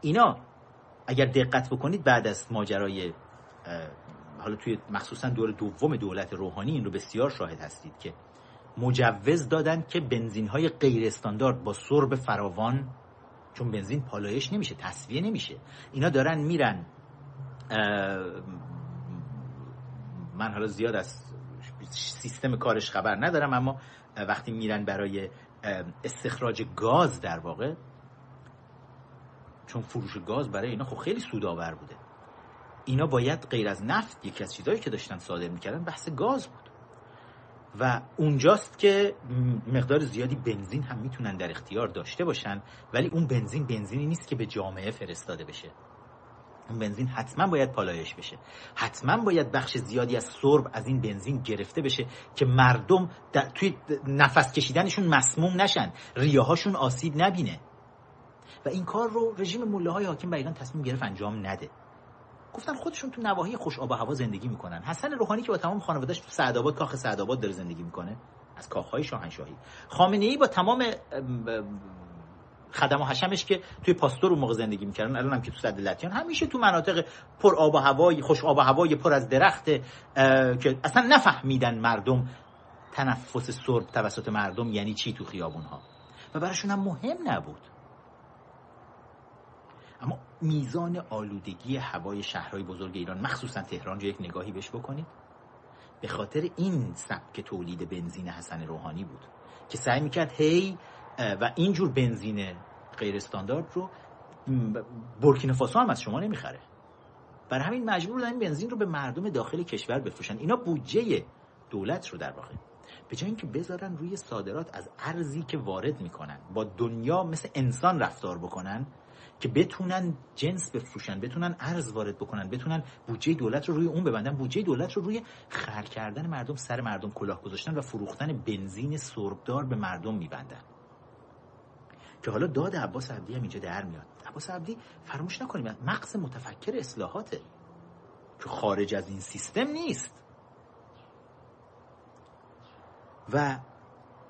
اینا اگر دقت بکنید بعد از ماجرای حالا توی مخصوصا دور دوم دولت روحانی این رو بسیار شاهد هستید که مجوز دادن که بنزین های غیر استاندارد با سرب فراوان چون بنزین پالایش نمیشه تصویه نمیشه. اینا دارن میرن من حالا زیاد از سیستم کارش خبر ندارم اما وقتی میرن برای استخراج گاز در واقع چون فروش گاز برای اینا خب خیلی سودآور بوده. اینا باید غیر از نفت یکی از چیزهایی که داشتن صادر می‌کردن بحث گاز بود. و اونجاست که مقدار زیادی بنزین هم می‌تونن در اختیار داشته باشن ولی اون بنزین بنزینی نیست که به جامعه فرستاده بشه. اون بنزین حتما باید پالایش بشه. حتما باید بخش زیادی از سرب از این بنزین گرفته بشه که مردم توی نفس کشیدنشون مسموم نشن ریاهاشون آسیب نبینه. و این کار رو رژیم مله های حاکم بر ایران تصمیم گرفت انجام نده. گفتن خودشون تو نواحی خوش آب و هوا زندگی می‌کنن. حسن روحانی که با تمام خانواده‌اش تو سعدآباد کاخ سعدآباد داره زندگی می‌کنه از کاخهای شاهنشاهی. خامنه ای با تمام خدم و حشمش که توی پاستور اون موقع زندگی می‌کردن الان هم که تو صد لطیان همیشه تو مناطق پر آب و هوایی خوش آب و هوایی پر از درخت که اصلا نفهمیدن مردم تنفس سرب توسط مردم یعنی چی تو خیابون ها و براشون هم مهم نبود. میزان آلودگی هوای شهرهای بزرگ ایران مخصوصا تهران رو یک نگاهی بهش بکنید. به خاطر این سبک تولید بنزین حسن روحانی بود که سعی می‌کرد هی و اینجور بنزین غیر استاندارد رو بورکینافاسو هم از شما نمی‌خره. برای همین مجبور بودن بنزین رو به مردم داخل کشور بفروشن. اینا بودجه دولت رو در واقع. به جای اینکه بذارن روی صادرات از ارزی که وارد می‌کنن با دنیا مثل انسان رفتار بکنن که بتونن جنس بفروشن بتونن ارز وارد بکنن بتونن بودجه دولت رو روی اون ببندن. بودجه دولت رو روی خر کردن مردم سر مردم کلاه گذاشتن و فروختن بنزین سربدار به مردم میبندن. که حالا داد عباس عبدی هم اینجا در میاد. عباس عبدی فراموش نکنیم مغز متفکر اصلاحاته. که خارج از این سیستم نیست. و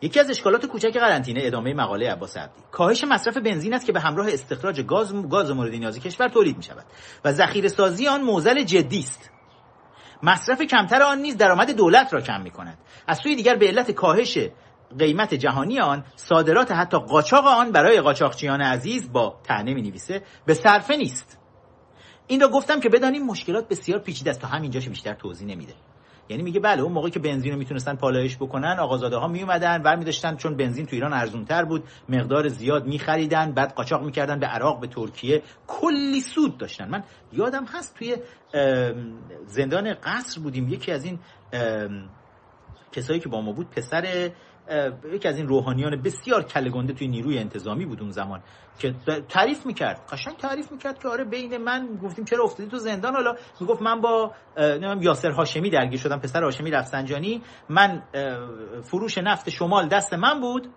یکی از اشکالات کوچک قرنطینه ادامه مقاله عباس عبدی. کاهش مصرف بنزین است که به همراه استخراج گاز گاز مورد نیاز کشور تولید می شود و ذخیره سازی آن موزل جدی است. مصرف کمتر آن نیز درآمد دولت را کم می کند از سوی دیگر به علت کاهش قیمت جهانی آن صادرات حتی قاچاق آن برای قاچاقچیان عزیز با تنه می نویسه به صرفه نیست. این را گفتم که بدانیم مشکلات بسیار پیچیده است تا همینجاش بیشتر توضیح نمیده. یعنی میگه بله اون موقعی که بنزین رو می‌تونستن پالایش بکنن آقازاده ها میومدن و میداشتن چون بنزین تو ایران ارزون تر بود مقدار زیاد میخریدن بعد قاچاق می‌کردن به عراق به ترکیه کلی سود داشتن. من یادم هست توی زندان قصر بودیم. یکی از این کسایی که با ما بود پسر یکی از این روحانیان بسیار کلگنده توی نیروی انتظامی بود اون زمان که تعریف می‌کرد قشنگ تعریف می‌کرد که آره بین من گفتیم چرا افتادی تو زندان؟ حالا می‌گفت من با یاسر هاشمی درگیر شدم پسر هاشمی رفسنجانی. من فروش نفت شمال دست من بود.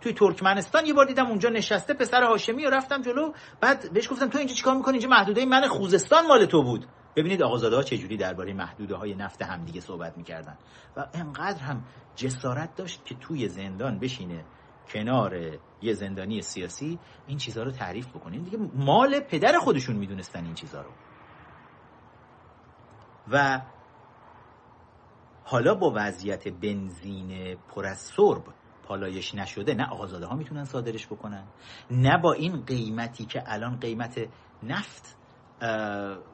توی ترکمنستان یه بار دیدم اونجا نشسته پسر هاشمی و رفتم جلو. بعد بهش گفتم تو اینجا چیکار می‌کنی؟ اینجا محدوده من خوزستان مال تو بود. ببینید آقازاده ها چجوری درباره محدوده های نفت همدیگه صحبت می‌کردن. و انقدر هم جسارت داشت که توی زندان بشینه کنار یه زندانی سیاسی این چیزها رو تعریف بکنین دیگه مال پدر خودشون می‌دونستن این چیزها رو. و حالا با وضعیت بنزین پر از سرب پالایش نشده نه آقازاده ها می‌تونن صادرش بکنن نه با این قیمتی که الان قیمت نفت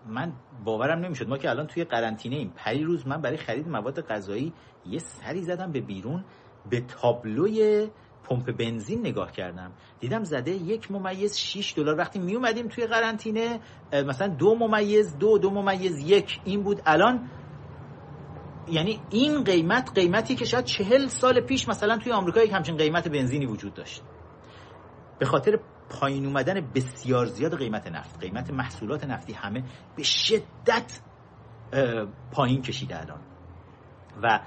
من باورم نمی‌شد. ما که الان توی قرنطینه ایم. پری روز من برای خرید مواد غذایی یه سری زدم به بیرون به تابلوی پمپ بنزین نگاه کردم. دیدم زده یک ممیز 6 دلار. وقتی می اومدیم توی قرنطینه مثلا دو ممیز دو دو ممیز یک. این بود. الان یعنی این قیمت قیمتی که شاید چهل سال پیش مثلا توی آمریکا یک همچین قیمت بنزینی وجود داشت. به خاطر پایین اومدن بسیار زیاد قیمت نفت قیمت محصولات نفتی همه به شدت پایین کشیده الان. و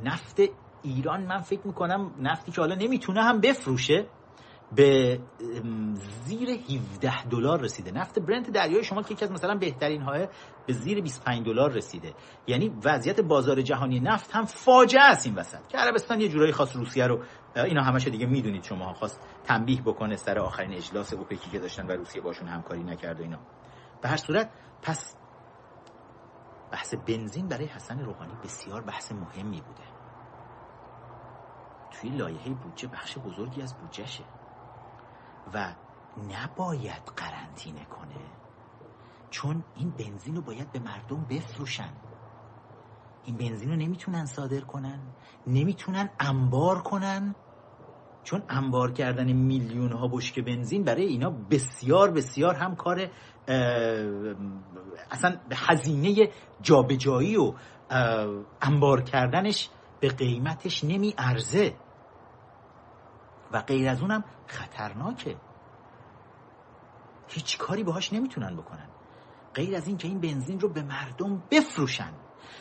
نفت ایران من فکر می‌کنم نفتی که حالا نمی‌تونه هم بفروشه به زیر 17 دلار رسیده. نفت برنت دریای شمال که یکی از مثلا بهترین های به زیر 25 دلار رسیده. یعنی وضعیت بازار جهانی نفت هم فاجعه است این وسط. که عربستان یه جورایی خاص روسیه رو اینا همش دیگه می‌دونید شما خواست تنبیه بکنه سر آخرین اجلاس اوپکی که داشتن و روسیه باشون همکاری نکرد و اینا. به هر صورت پس بحث بنزین برای حسن روحانی بسیار بحث مهمی بوده. توی لایحه بودجه بخش بزرگی از بودجهشه. و نباید قرنطینه کنه. چون این بنزین رو باید به مردم بفروشن. این بنزین رو نمی‌تونن صادر کنن نمی‌تونن انبار کنن. چون انبار کردن میلیون ها بشک بنزین برای اینا بسیار بسیار هم کار اصلا به هزینه جابجایی و انبار کردنش به قیمتش نمی ارزه و غیر از اونم خطرناکه. هیچ کاری باهاش نمی‌تونن بکنن. غیر از این که این بنزین رو به مردم بفروشن.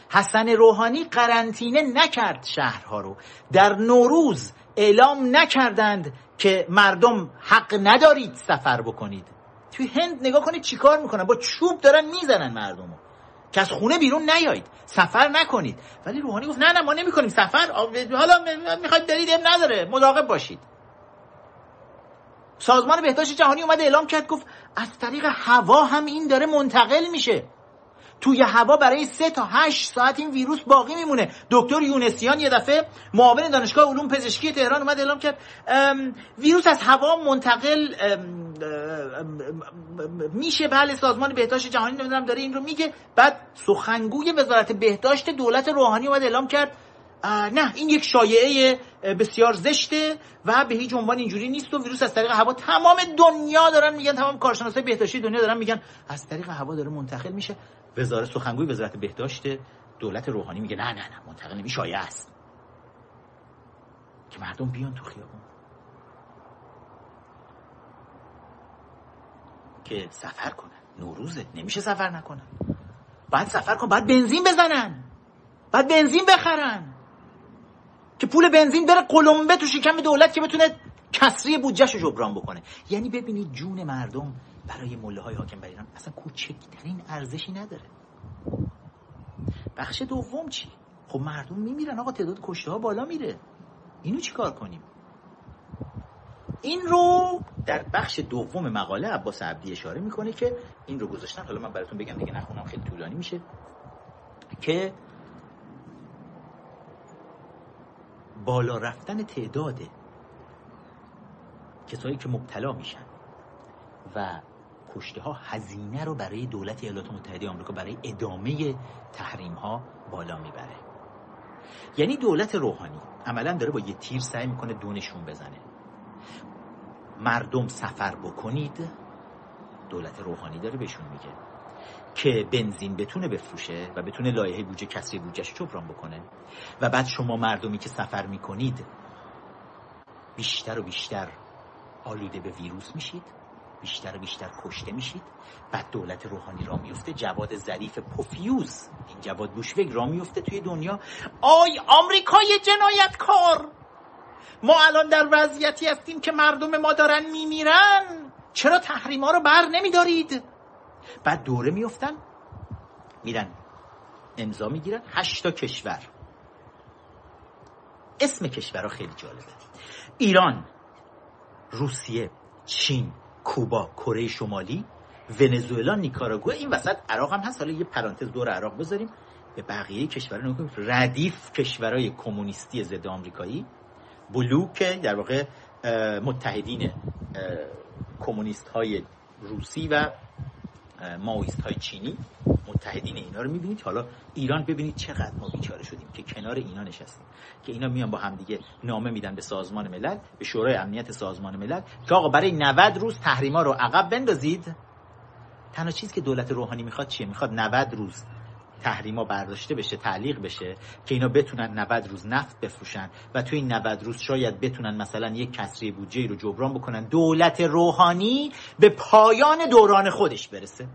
حسن روحانی قرنطینه نکرد شهرها رو. در نوروز اعلام نکردند که مردم حق ندارید سفر بکنید. توی هند نگاه کنید چیکار می‌کنن؟ با چوب دارن می‌زنن مردم که از خونه بیرون نیایید. سفر نکنید. ولی روحانی گفت نه نه ما نمی‌کنیم سفر. حالا می‌خواید برید نداره. مراقب باشید. سازمان بهداشت جهانی اومده اعلام کرد گفت از طریق هوا هم این داره منتقل میشه. توی هوا برای سه تا هشت ساعت این ویروس باقی میمونه. دکتر یونسیان یه دفعه معاون دانشگاه علوم پزشکی تهران اومد اعلام کرد ویروس از هوا منتقل میشه. بله سازمان بهداشت جهانی نمی‌دونم داره این رو میگه. بعد سخنگوی وزارت بهداشت دولت روحانی اومد اعلام کرد. نه این یک شایعه بسیار زشته و به هیچ عنوان اینجوری نیست و ویروس از طریق هوا تمام دنیا دارن میگن تمام کارشناسای بهداشتی دنیا دارن میگن از طریق هوا داره منتقل میشه. وزارت سخنگوی وزارت بهداشت دولت روحانی میگه نه نه نه منتقل نمیشه شایعه است. که مردم بیان تو خیابون. که سفر کنن. نوروزه نمیشه سفر نکنن. بعد سفر کن بعد بنزین بزنن. بعد بنزین بخرن. که پول بنزین بره قلمبه تو شکم دولت که بتونه کسری بودجهش رو جبران بکنه. یعنی ببینید جون مردم برای مله های حاکم بر ایران اصلا کوچکترین ارزشی نداره. بخش دوم چی؟ خب مردم میمیرن آقا تعداد کشته ها بالا میره. اینو چی کار کنیم؟ این رو در بخش دوم مقاله عباس عبدی اشاره می‌کنه که این رو گذاشتن. حالا من براتون بگم دیگه نخونم خیلی طولانی میشه. که بالا رفتن تعداد کسایی که مبتلا میشن و کشته ها هزینه رو برای دولت ایالات متحده آمریکا برای ادامه تحریم ها بالا می‌بره. یعنی دولت روحانی عملا داره با یه تیر سعی می‌کنه دونشون بزنه. مردم سفر بکنید دولت روحانی داره بهشون میگه. که بنزین بتونه بفروشه و بتونه لایحه بودجه کسری بودجهش جبران بکنه. و بعد شما مردمی که سفر می‌کنید بیشتر و بیشتر آلوده به ویروس میشید بیشتر و بیشتر کشته میشید. بعد دولت روحانی را میفته جواد ظریف پوفیوز این جواد بوشوگ را میفته توی دنیا. آی آمریکای جنایتکار! ما الان در وضعیتی هستیم که مردم ما دارن میمیرن. چرا تحریما رو بر نمیدارید؟ بعد دوره میفتن میرن امضا می‌گیرن. هشتا کشور. اسم کشورها خیلی جالبه ایران روسیه چین کوبا کره شمالی ونزوئلا نیکاراگوئه. این وسط عراق هم هست. حالا یه پرانتز دور عراق بذاریم. به بقیه کشورها نگاه ردیف کشورهای کمونیستی ضد آمریکایی. بلوک در واقع متحدین کمونیست های روسی و ماویست های چینی متحدین اینا رو می‌بینید حالا ایران ببینید چقدر ما بیچاره شدیم که کنار اینا نشستیم که اینا میان با همدیگه نامه میدن به سازمان ملل به شورای امنیت سازمان ملل که آقا برای 90 روز تحریما رو عقب بندازید. تنها چیزی که دولت روحانی می‌خواد چیه؟ می‌خواد 90 روز تحریما برداشته بشه تعلیق بشه که اینا بتونن 90 روز نفت بفروشن و توی این 90 روز شاید بتونن مثلا یک کسری بودجه رو جبران بکنن دولت روحانی به پایان دوران خودش برسه.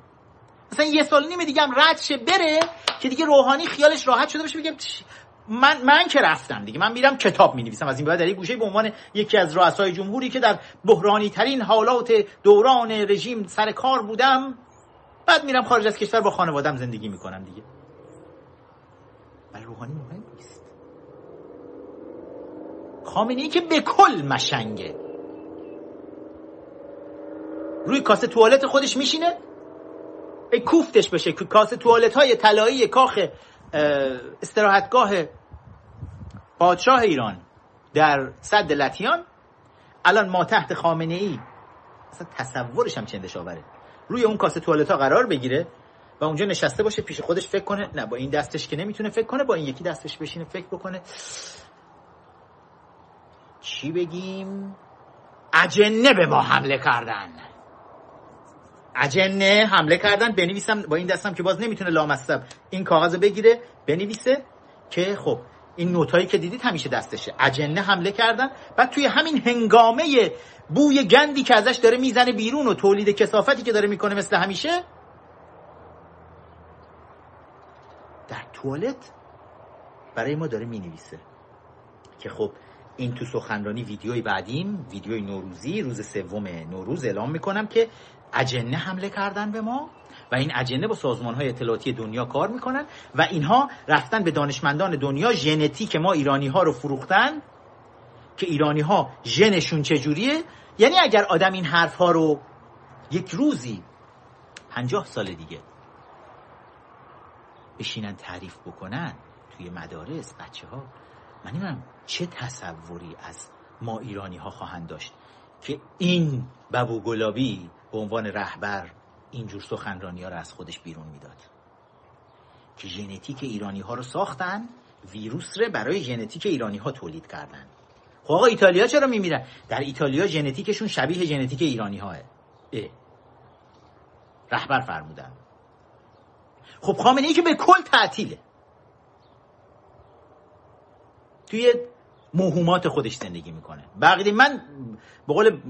مثلا یه سال نیم دیگه هم رد شه بره که دیگه روحانی خیالش راحت شده باشه بگم من من که رفتم دیگه من میرم کتاب می نویسم از این بعد در یک گوشه به عنوان یکی از رؤسای جمهوری که در بحرانی ترین حالات دوران رژیم سر کار بودم بعد میرم خارج از کشور با خانوادم زندگی می‌کنم دیگه. روحانی مهم نیست. خامنه ای که به کل مشنگه. روی کاسه توالت خودش میشینه. ای کوفتش بشه. که کاسه توالت های طلایی کاخ استراحتگاه پادشاه ایران در صد لتیان الان ما تحت خامنه ای اصلا تصورش هم چندش آوره. روی اون کاسه توالت ها قرار بگیره. و اونجا نشسته باشه پیش خودش فکر کنه. نه با این دستش که نمی‌تونه فکر کنه با این یکی دستش بشینه فکر بکنه. چی بگیم؟ اجنه به ما حمله کردن. اجنه حمله کردن. بنویسم با این دستم که باز نمی‌تونه لامصب این کاغذ بگیره بنویسه که خب این نوتایی که دیدید همیشه دستشه. اجنه حمله کردن. بعد توی همین هنگامه بوی گندی که ازش داره می‌زنه بیرون و تولید کسافتی که داره می‌کنه مثل همیشه در توالت برای ما داره می‌نویسه. که خب این تو سخنرانی ویدیوی بعدیم ویدیوی نوروزی روز سوم نوروز اعلام می‌کنم که اجنه حمله کردن به ما و این اجنه با سازمان های اطلاعاتی دنیا کار می‌کنن و اینها رفتن به دانشمندان دنیا ژنتیک ما ایرانی ها رو فروختن که ایرانی ها ژنشون چجوریه؟ یعنی اگر آدم این حرف ها رو یک روزی پنجاه سال دیگه بشینن تعریف بکنن توی مدارس بچه ها من نمی‌دونم چه تصوری از ما ایرانی ها خواهند داشت که این ببو گلابی به عنوان رهبر اینجور سخنرانی ها رو از خودش بیرون می‌داد. که ژنتیک ایرانی ها رو ساختن ویروس رو برای ژنتیک ایرانی ها تولید کردن. خب آقا ایتالیا چرا میمیرن؟ در ایتالیا ژنتیکشون شبیه ژنتیک ایرانی ها رهبر فرمودن. خب خامنه ای که به کل تعطیله. توی موهومات خودش زندگی می‌کنه. بقیه من به قول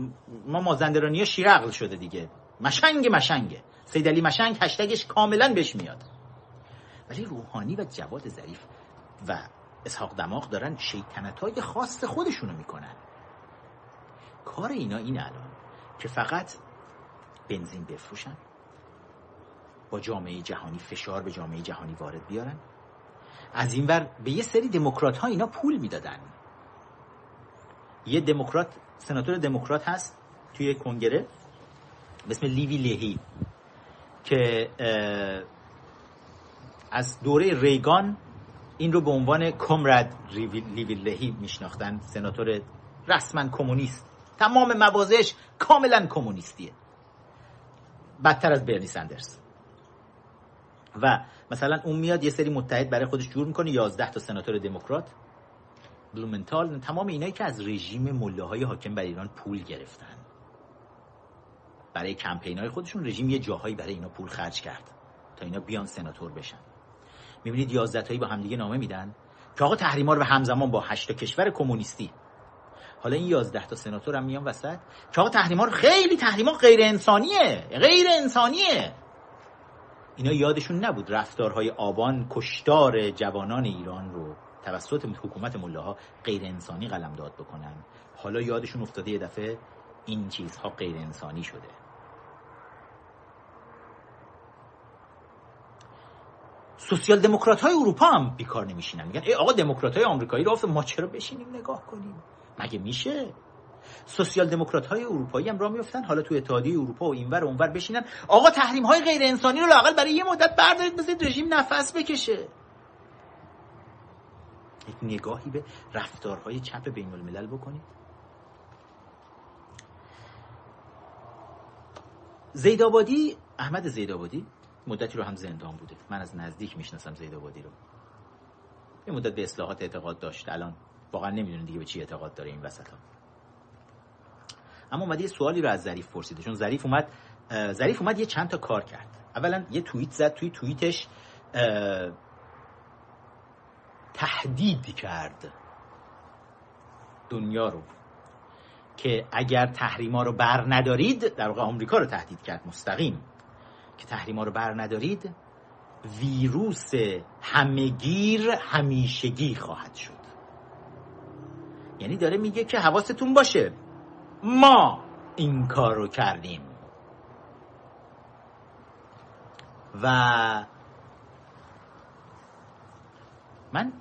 ما مازندرانی ها شیر عقل شده دیگه. مشنگ مشنگه. سید علی مشنگ هشتگش کاملا بهش میاد. ولی روحانی و جواد ظریف و اسحاق دماغ دارن شیطنت های خاص خودشونو می‌کنن. کار اینا این الان که فقط بنزین بفروشن. با جامعه جهانی فشار به جامعه جهانی وارد بیارن. از این ور به یه سری دموکرات ها اینا پول می‌دادن. یه دموکرات سناتور دموکرات هست توی کنگره به اسم لیوی لهی که از دوره ریگان این رو به عنوان comrade لیوی لهی میشناختن. سناتور رسما کمونیست. تمام مواضعش کاملا کمونیستیه. بدتر از برنی سندرز. و مثلا اون میاد یه سری متحد برای خودش جور می‌کنه. 11 تا سناتور دموکرات. بلومنتال تمام اینایی که از رژیم ملا حاکم بر ایران پول گرفتن. برای کمپین های خودشون رژیم یه جاهایی برای اینا پول خرج کرد تا اینا بیان سناتور بشن. می‌بینید 11 تایی با همدیگه نامه میدن که آقا تحریما رو به همزمان با 8 کشور کمونیستی. حالا این 11 تا سناتور هم میان وسط که آقا تحریما رو خیلی تحریما غیر انسانیه غیر انسانیه اینا یادشون نبود رفتارهای آبان کشتار جوانان ایران رو توسط حکومت ملاها غیر انسانی قلمداد بکنن. حالا یادشون افتاده یه دفعه این چیزها غیر انسانی شده. سوسیال دموکرات های اروپا هم بیکار نمیشینن. میگن ای آقا دموکرات های آمریکایی رو ما چرا بشینیم؟ نگاه کنیم. مگه میشه؟ سوسیال دموکرات های اروپایی هم راه میافتن. حالا تو اتحادیه اروپا و اینور و اونور بشینن. آقا تحریم های غیر انسانی رو لاقل برای یه مدت بردارید بذارید رژیم نفس بکشه. یک نگاهی به رفتارهای چپ بین الملل بکنید. زیدآبادی احمد زیدآبادی مدتی رو هم زندان بوده. من از نزدیک می‌شناسم زیدآبادی رو. یه مدت به اصلاحات اعتقاد داشت الان واقعا نمی‌دونه دیگه به چی اعتقاد داره این وسط ها اما اومد یه سوالی رو از ظریف پرسیده چون ظریف اومد ظریف اومد یه چند تا کار کرد. اولا یه توییت زد توی توییتش تهدید کرد دنیا رو که اگر تحریما رو بر ندارید در واقع آمریکا رو تهدید کرد مستقیم که تحریما رو بر ندارید ویروس همگیر همیشگی خواهد شد. یعنی داره میگه که حواستون باشه. ما این کار رو کردیم. و من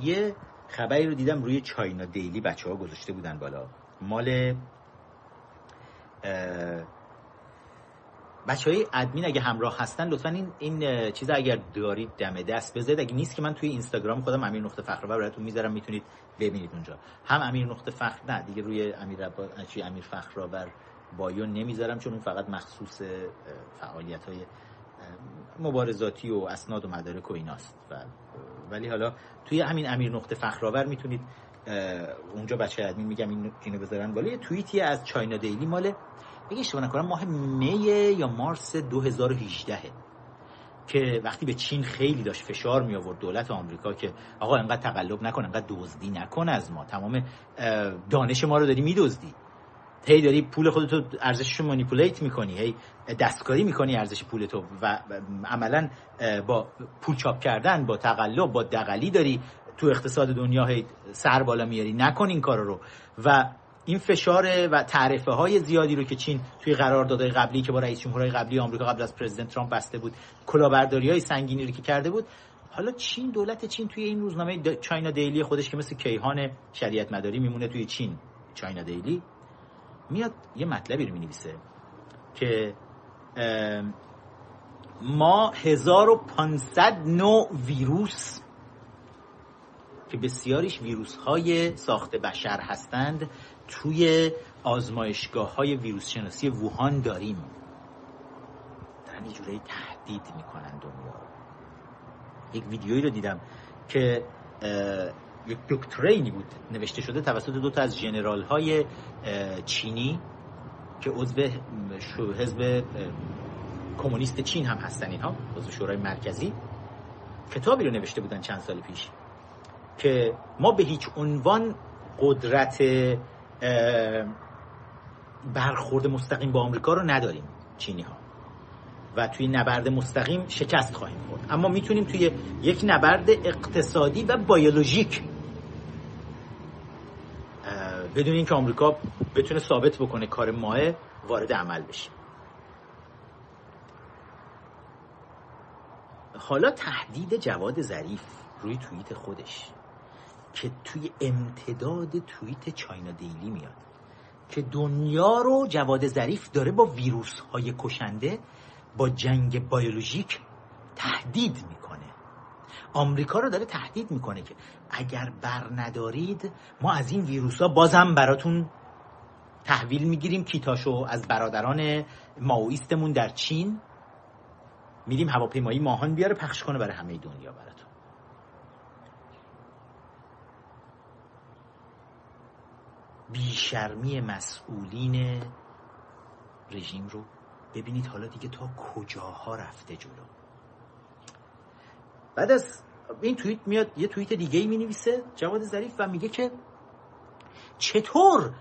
یه خبری رو دیدم روی چاینا دیلی بچه ها گذاشته بودن بالا. مال بچه های ادمین اگه همراه هستن لطفا این این چیز اگر دارید دم دست بذارید اگه نیست که من توی اینستاگرام خودم امیر نقطه فخر براتون می‌ذارم می‌تونید ببینید اونجا. هم امیر نقطه فخر نه دیگه روی امیر رب... امیر فخر بر بایو نمی‌ذارم چون اون فقط مخصوص فعالیت های مبارزاتی و اسناد و مدارک و ایناست. و ولی حالا توی همین امیر نقطه فخرآور می‌تونید اونجا بچه ادمین میگم این اینو بذارن بالا. یه توییتی از چاینا دیلی مال اگه اشتباه نکنم ماه می یا مارس 2018 که وقتی به چین خیلی داشت فشار می آورد دولت آمریکا که آقا انقدر تقلب نکن انقدر دزدی نکن از ما. تمام دانش ما رو داری میدزدی. هی داری پول خودتو ارزشش رو مانیپولیت می‌کنی هی دستکاری می‌کنی ارزش پولتو و عملا با پول چاپ کردن با تقلب با دقلی داری تو اقتصاد دنیا هی سر بالا میاری. نکن این کارو رو. و این فشار و تعرفه های زیادی رو که چین توی قراردادهای قبلی که با رئیس جمهورهای قبلی آمریکا قبل از پرزیدنت ترامپ بسته بود کلاهبرداری های سنگینی رو که کرده بود. حالا چین دولت چین توی این روزنامه چاینا دیلی خودش که مثل کیهان شریعت مداری میمونه توی چین چاینا دیلی میاد یه مطلبی رو می‌نویسه که ما 1500 نوع ویروس که بسیاریش ویروس های ساخت بشر هستند توی آزمایشگاه های ویروس شناسی ووهان داریم. دارن یه جورایی تهدید می‌کنن دنیا یک ویدیویی رو دیدم که یک دکترینی بود نوشته شده توسط دو تا از جنرال های چینی که عضو حزب کمونیست چین هم هستن اینها عضو شورای مرکزی کتابی رو نوشته بودن چند سال پیش که ما به هیچ عنوان قدرت برخورد مستقیم با آمریکا رو نداریم چینی ها و توی نبرد مستقیم شکست خواهیم خورد. اما می‌تونیم توی یک نبرد اقتصادی و بیولوژیک بدون اینکه آمریکا بتونه ثابت بکنه کار ماه وارد عمل بشه. حالا تهدید جواد ظریف روی توییت خودش. که توی امتداد توییت چاینا دیلی میاد. که دنیا رو جواد ظریف داره با ویروس های کشنده با جنگ بیولوژیک تهدید می‌کنه. آمریکا رو داره تهدید می‌کنه که اگر بر ندارید ما از این ویروس ها بازم براتون تحویل می‌گیریم. کیتاشو از برادران ماویستمون در چین میریم هواپیمایی ماهان بیاره پخش کنه برای همه دنیا براتون. بیشرمی مسئولین رژیم رو ببینید حالا دیگه تا کجاها رفته جلو. بعد از این توییت میاد یه توییت دیگه ای می نویسه جواد ظریف و میگه که چطور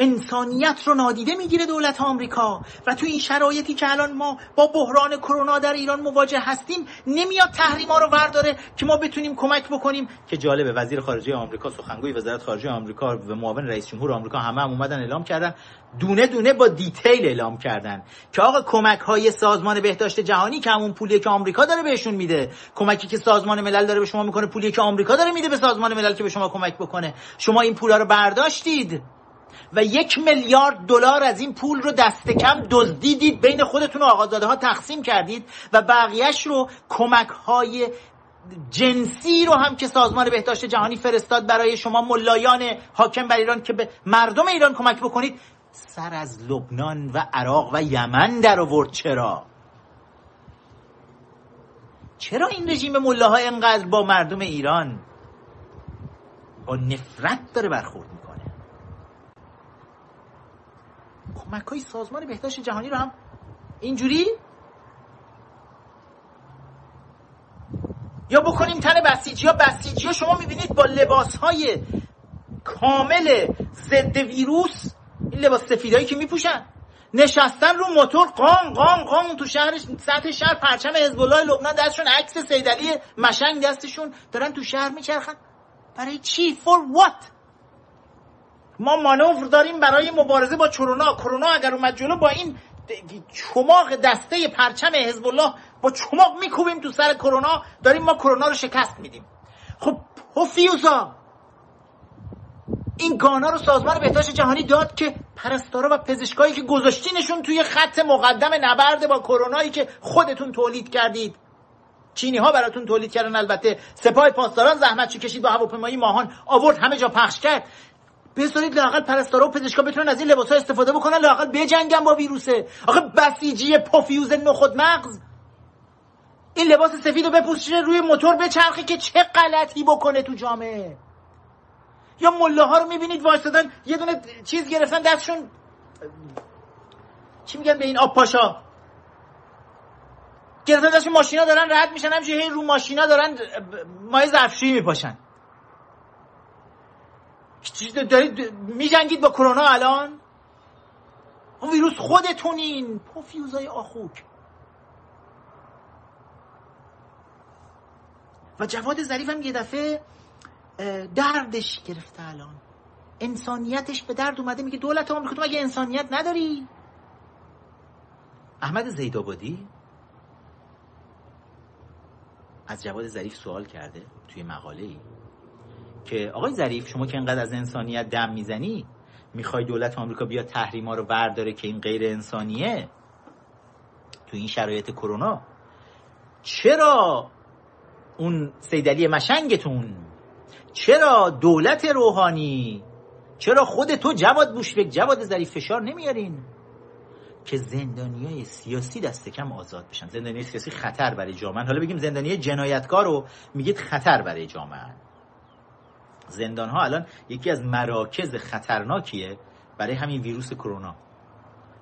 انسانیت رو نادیده می‌گیره دولت آمریکا. و تو این شرایطی که الان ما با بحران کرونا در ایران مواجه هستیم نمیاد تحریما رو ورداره که ما بتونیم کمک بکنیم. که جالبه وزیر خارجه آمریکا سخنگوی وزارت خارجه آمریکا و معاون رئیس جمهور آمریکا همه هم اومدن اعلام کردن دونه دونه با دیتیل اعلام کردن که آقا کمک های سازمان بهداشت جهانی که همون پولی که آمریکا داره بهشون میده کمکی که سازمان ملل داره به شما می‌کنه پولی که آمریکا داره میده به سازمان ملل که به شما کمک بکنه. شما این پولا رو برداشتید. و یک میلیارد دلار از این پول رو دست کم دزدیدید. بین خودتون و آقازاده ها تقسیم کردید و بقیهش رو کمک های جنسی رو هم که سازمان بهداشت جهانی فرستاد برای شما ملایان حاکم بر ایران که به مردم ایران کمک بکنید سر از لبنان و عراق و یمن در آورد. چرا؟ چرا این رژیم ملاها انقدر با مردم ایران با نفرت داره برخورد؟ کمک های سازمان بهداشت جهانی رو هم اینجوری یا بکنیم تن بسیجی ها بسیجی ها شما می‌بینید با لباس های کامل ضد ویروس این لباس سفیدهایی که میپوشن نشستن رو موتور قام قام قام تو شهرش سطح شهر پرچم حزب الله لبنان دستشون عکس سیدعلی مشنگ دستشون دارن تو شهر میچرخن. برای چی؟ فور وات ما مانور داریم برای مبارزه با کرونا کرونا اگر اومد جلو با این چماق دسته پرچم حزب الله با چماق میکوبیم تو سر کرونا. داریم ما کرونا رو شکست میدیم. خب هفیوزا این گانا رو سازمان بهداشت جهانی داد که پرستارا و پزشکایی که گذاشتینشون توی خط مقدم نبرد با کرونایی که خودتون تولید کردید. چینی ها براتون تولید کردن البته. سپاه پاسداران زحمت چی کشید با هواپیمایی ماهان آورد همه جا پخش کرد. بذارید لاقل پرستارا و پزشکا بتونن از این لباسا استفاده بکنن لاقل بجنگن با ویروسه. آخه بسیجی پوفیوز نخود مغز. این لباس سفید رو بپوشه روی موتور بچرخه که چه غلطی بکنه تو جامعه. یا مله ها رو می‌بینید وایستادن یه دونه چیز گرفتن دستشون. چی میگن به این آب پاشا؟ گرفتن دستشون ماشینا دارن رد میشن همچه رو ماشینا دارن مای ظرفشویی میپاشن. دارید میجنگید با کرونا الان؟ اون ویروس خودتونین. پوفیوزای آخوک. و جواد ظریف هم یه دفعه دردش گرفته الان. انسانیتش به درد اومده. میگه دولت آمریکا تو مگه انسانیت نداری؟ احمد زیدابادی از جواد ظریف سوال کرده توی مقاله ای که آقای ظریف شما که انقدر از انسانیت دم می‌زنی می‌خوای دولت آمریکا بیا تحریما رو برداره که این غیر انسانیه؟ تو این شرایط کرونا؟ چرا اون سیدلی مشنگتون؟ چرا دولت روحانی؟ چرا خود تو جواد بوشبک جواد ظریف فشار نمیارین؟ که زندانی های سیاسی دست کم آزاد بشن. زندانی سیاسی خطر برای جامعه. حالا بگیم زندانی جنایتکار رو میگید خطر برای جامعه. زندان ها الان یکی از مراکز خطرناکیه برای همین ویروس کرونا.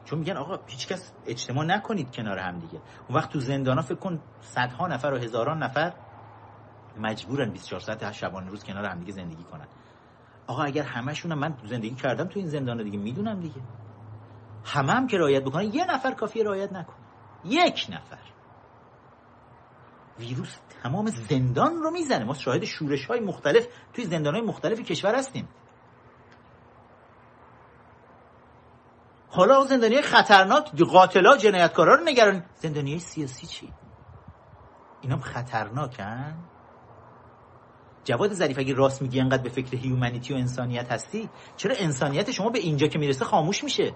چون میگن آقا هیچکس اجتماع نکنید کنار هم دیگه. اون وقت تو زندان ها فکر کن صدها نفر و هزاران نفر مجبورن 24 ساعت شبانه روز کنار هم دیگه زندگی کنن. آقا اگر همشون من زندگی کردم تو این زندان دیگه می‌دونم دیگه. همه هم که رعایت بکنن یه نفر کافی رعایت نکنه. یک نفر. ویروس تمام زندان رو می‌زنه. ما شاهد شورش های مختلف توی زندان های مختلف کشور هستیم. حالا زندانی خطرناک قاتلا جنایتکارا رو نگران. زندانی سیاسی چی؟ اینا خطرناکن. جواد ظریف اگه راست میگی انقدر به فکر هیومانیتی و انسانیت هستی چرا انسانیت شما به اینجا که می‌رسه خاموش میشه؟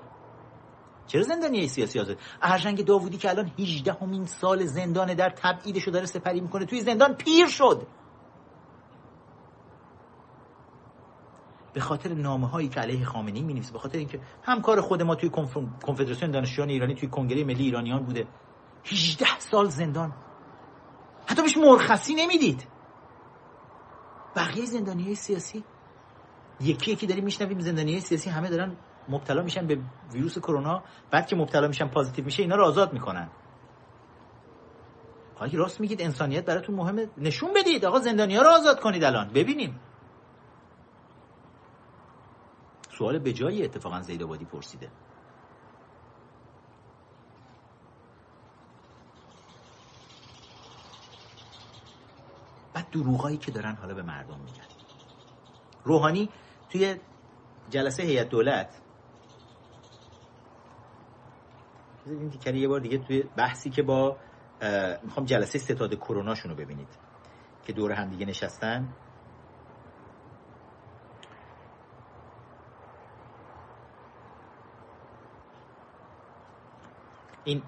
چرا زندانی سیاسی آزاد ارجنگ داوودی که الان 18 همین سال زندان در تبعیدشو داره سپری می‌کنه توی زندان پیر شد. به خاطر نامه هایی که علیه خامنه‌ای می‌نویسه به خاطر اینکه همکار خود ما توی کنفدراسیون دانشجویان ایرانی توی کنگره ملی ایرانیان بوده. 18 سال زندان. حتی بهش مرخصی نمی‌دید. بقیه زندانی سیاسی؟ یکی یکی داریم میشنویم زندانی سیاسی همه دارن مبتلا میشن به ویروس کرونا بعد که مبتلا میشن پازیتیو میشه اینا رو آزاد می‌کنن. آقا راست میگید انسانیت براتون مهمه. نشون بدید. آقا زندانی ها رو آزاد کنید الان. ببینیم. سوال به جایی اتفاقا زیدابادی پرسیده. بعد دروغایی که دارن حالا به مردم میگن. روحانی توی جلسه هیئت دولت این تیکری یه بار دیگه توی بحثی که با می‌خوام جلسه ستاد کروناشون رو ببینید که دور هم دیگه نشستن. این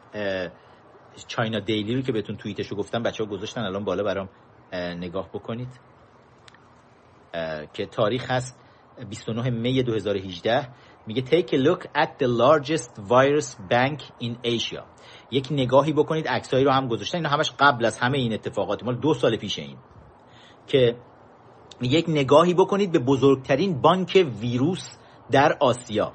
چاینا دیلی رو که بهتون توییتش رو گفتم بچه ها گذاشتن الان بالا برام نگاه بکنید. که تاریخ هست 29 می 2018 میگه take a look at the largest virus bank in Asia. یک نگاهی بکنید عکسایی رو هم گذاشتن. اینا همش قبل از همه این اتفاقات. مال دو سال پیش این. که یک نگاهی بکنید به بزرگترین بانک ویروس در آسیا.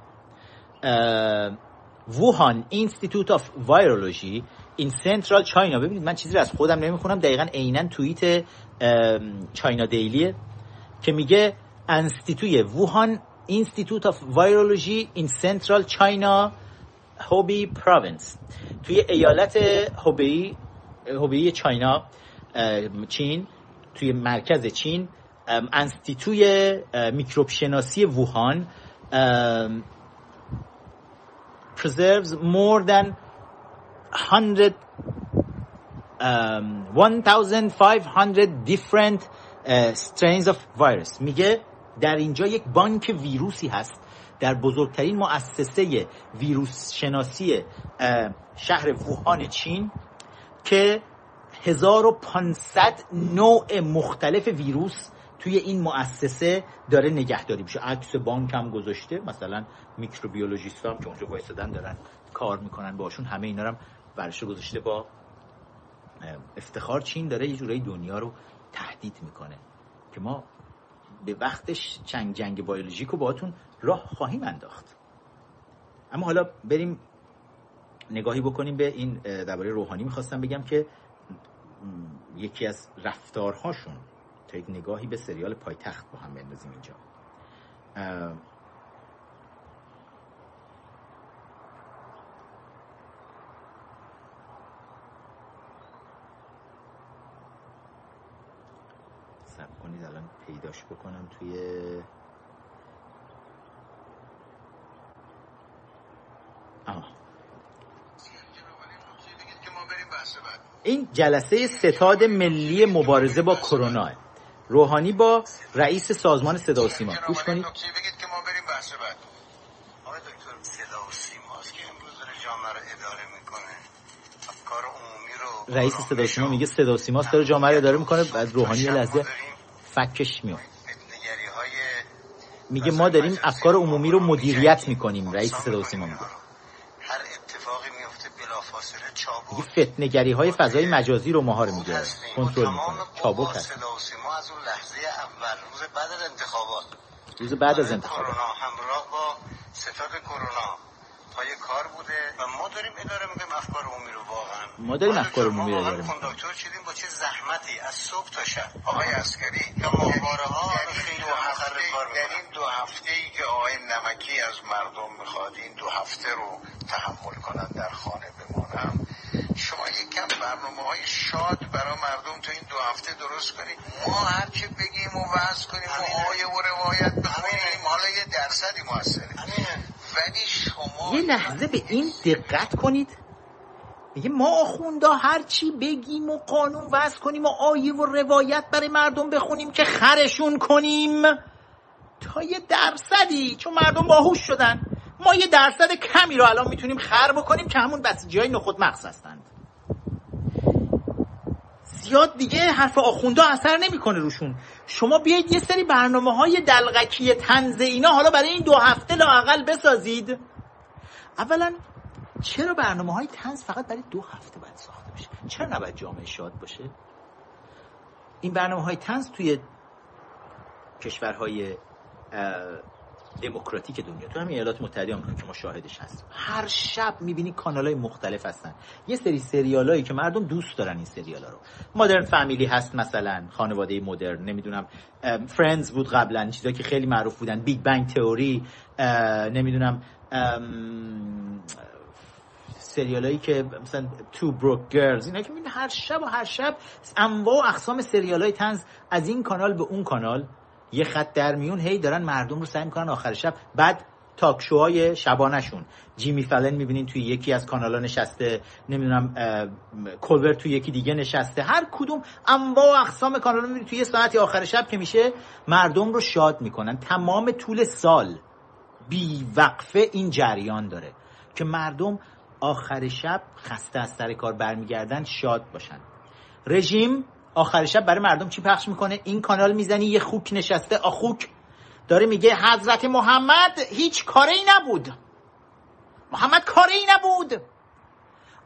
Wuhan Institute of Virology in Central China ببینید من چیزی رو از خودم نمی‌خونم. دقیقا عینا توییت China Daily ه. که میگه انستیتوی Wuhan Institute of Virology in Central China Hubei Province توی ایالت هوبی Hubei China چین توی مرکز چین انستیتوی میکروب شناسی ووهان preserves more than 100 um, 1500 different uh, strains of virus. میگه در اینجا یک بانک ویروسی هست. در بزرگترین مؤسسه ویروس شناسی شهر ووهان چین که 1500 نوع مختلف ویروس توی این مؤسسه داره نگهداری میشه. عکس بانک هم گذاشته. مثلا میکروبیولوژیست هم که اونجا وایسادن دارن کار می‌کنن باشون. همه اینا هم برش گذاشته با افتخار. چین داره یه جورایی دنیا رو تهدید می‌کنه که ما به وقتش چنگ جنگ بیولوژیک رو باهاتون راه خواهیم انداخت. اما حالا بریم نگاهی بکنیم به این درباره روحانی. می‌خواستم بگم که یکی از رفتارهاشون تا یک نگاهی به سریال پایتخت با هم بندازیم اینجا. سب کنید الان پیداش بکنم توی این جلسه ستاد ملی مبارزه با کرونا. روحانی با رئیس سازمان صدا و سیما. گوش کنید. رئیس صدا و سیما میگه صدا و سیما داره جامعه رو اداره می‌کنه. بعد روحانی لحظه فکش میاد میگه ما داریم افکار عمومی رو مدیریت می‌کنیم رئیس صدا و سیما میگه. هر اتفاقی میفته بلافاصله چابک میگه فتنگری های فضای مجازی رو ماها رو میگه کنترل می‌کنه. چابک هست. صدا و سیما از اون لحظه اول روز بعد از انتخابات. روز بعد از انتخابات. همراه با ستاد کرونا. پای کار بوده و ما داریم اداره می‌کنیم افکار عمومی رو واقعا. ما داریم افکار عمومی رو اداره می‌کنیم کنداکتور شدیم با چه زحمتی؟ از صبح تا شب. آقای عسکری یا ماهواره ها خیلی دو هفته مخرب کار در این دو هفته ای که آقای نمکی از مردم می‌خواد این دو هفته رو تحمل کنن در خانه بمانم شما یک کم برنامه های شاد برای مردم تو این دو هفته درست کنید. ما هر چه بگیم و وضع کنیم و آیه و روایت بخونیم حالا یه درصدی شما یه لحظه به این دقت کنید. میگه ما آخوندا هر چی بگیم و قانون وضع کنیم و آیه و روایت برای مردم بخونیم که خرشون کنیم. تا یه درصدی چون مردم باهوش شدن. ما یه درصد کمی رو الان می‌تونیم خر بکنیم که همون بسیجی های نخود مغز هستند. زیاد دیگه حرف آخوندا اثر نمی‌کنه روشون. شما بیایید یه سری برنامه های دلغکی تنز اینا حالا برای این دو هفته لاقل بسازید. اولا چرا برنامه های تنز فقط برای دو هفته باید ساخته بشه؟ چرا نباید جامعه شاد باشه؟ این برنامه های تنز توی کشورهای دموکراتیک دنیا تو همین ایالات متحده آمریکا که ما شاهدش هست هر شب می‌بینی کانال های مختلف هستن. یه سری سریال هایی که مردم دوست دارن این سریال ها رو. Modern Family هست مثلا خانواده مدرن نمی‌دونم Friends بود قبلا چیزایی که خیلی معروف بودن Big Bang Theory نمی‌دونم سریال هایی که مثلا Two Broke Girls اینا که هر شب و هر شب انواع و اقسام سریال های تنز از این کانال به اون کانال. یه خط در میون هی دارن مردم رو سعی می‌کنن آخر شب. بعد تاک شوهای شبانشون جیمی فلن می‌بینین توی یکی از کانالا نشسته. نمی‌دونم کلبر توی یکی دیگه نشسته. هر کدوم انواع و اقسام کانالا می‌بینین توی یه ساعتی آخر شب که میشه مردم رو شاد می‌کنن. تمام طول سال بی وقفه این جریان داره که مردم آخر شب خسته از سر کار برمیگردن شاد باشن. رژیم آخر شب برای مردم چی پخش می‌کنه؟ این کانال می‌زنی یه خوک نشسته آخوک. داره میگه حضرت محمد هیچ کاری نبود. محمد کاری نبود.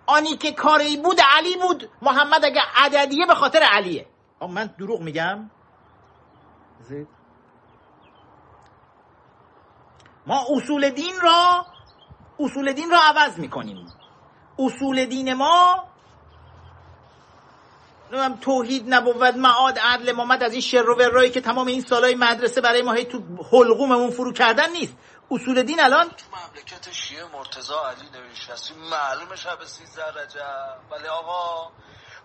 آنی که کاری بود علی بود. محمد اگه عددیه به خاطر علیه. من دروغ میگم؟ ما اصول دین را اصول دین را عوض می‌کنیم. اصول دین ما توحید نبود معاد عدل امامت از این شر و ورایی که تمام این سالهای مدرسه برای ما هی تو حلقوممون فرو کردن نیست. اصول دین الان تو مملکت شیعه مرتضا علی نوشته معلومه شب سیزده رجب. ولی آقا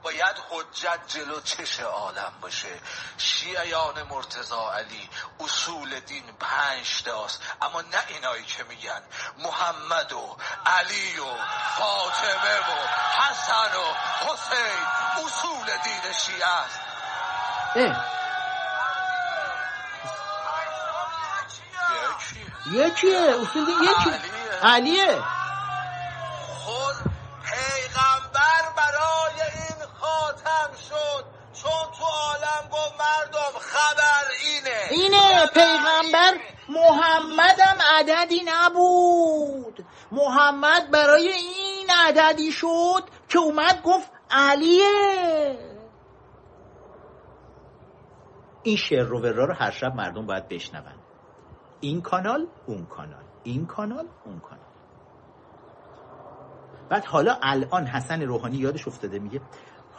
باید حجت جلو چش عالم باشه. شیعیان مرتضا علی اصول دین پنج تاست. اما نه اینایی که میگن. محمد و علی و فاطمه و حسن و حسین اصول دین شیعه است. یکیه. اصول دین یکی. علیه. خاتم شد چون تو عالم گفت مردم خبر اینه. اینه پیغمبر اینه. محمدم عددی نبود. محمد برای این عددی شد که اومد گفت علیه. این شعر رو ورا رو هر شب مردم باید بشنون این کانال اون کانال. این کانال اون کانال. بعد حالا الان حسن روحانی یادش افتاده میگه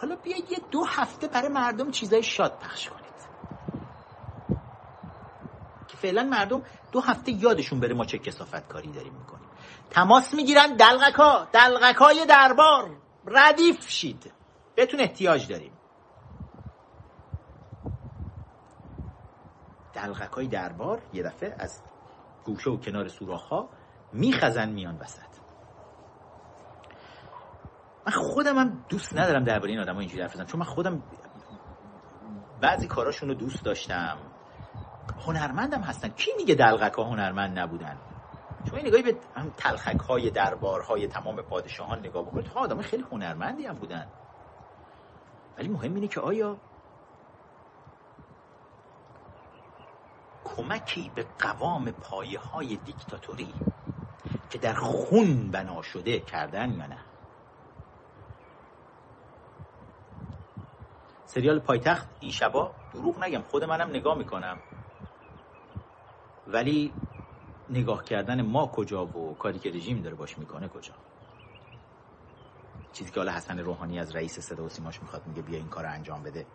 حالا بیاید یه دو هفته برای مردم چیزای شاد پخش کنید. که فعلا مردم دو هفته یادشون بره ما چه کسافت کاری داریم می‌کنیم. تماس می‌گیرن دلغکا دلغکای دربار. ردیف شید. بهتون احتیاج داریم. دلغکای دربار یه دفعه از گوشه و کنار سوراخ ها میخزن میان وسط. من خودم هم دوست ندارم درباره این آدم اینجوری حرف بزنم. چون من خودم بعضی کاراشون رو دوست داشتم. هنرمندم هستن. کی میگه دلغک ها هنرمند نبودن؟ این نگاهی به هم تلخک های دربارهای تمام پادشاهان نگاه بکنید ها آدم خیلی هنرمندی هم بودن. ولی مهم اینه که آیا کمکی به قوام پایه های دیکتاتوری که در خون بنا شده کردن یا نه؟ سریال پایتخت این شبا دروغ نگم خود منم نگاه می‌کنم. ولی نگاه کردن ما کجا و کاری که رژیم داره باش می‌کنه کجا؟ چیزی که حالا حسن روحانی از رئیس صدا و سیماش می‌خواد میگه بیا این کار رو انجام بده.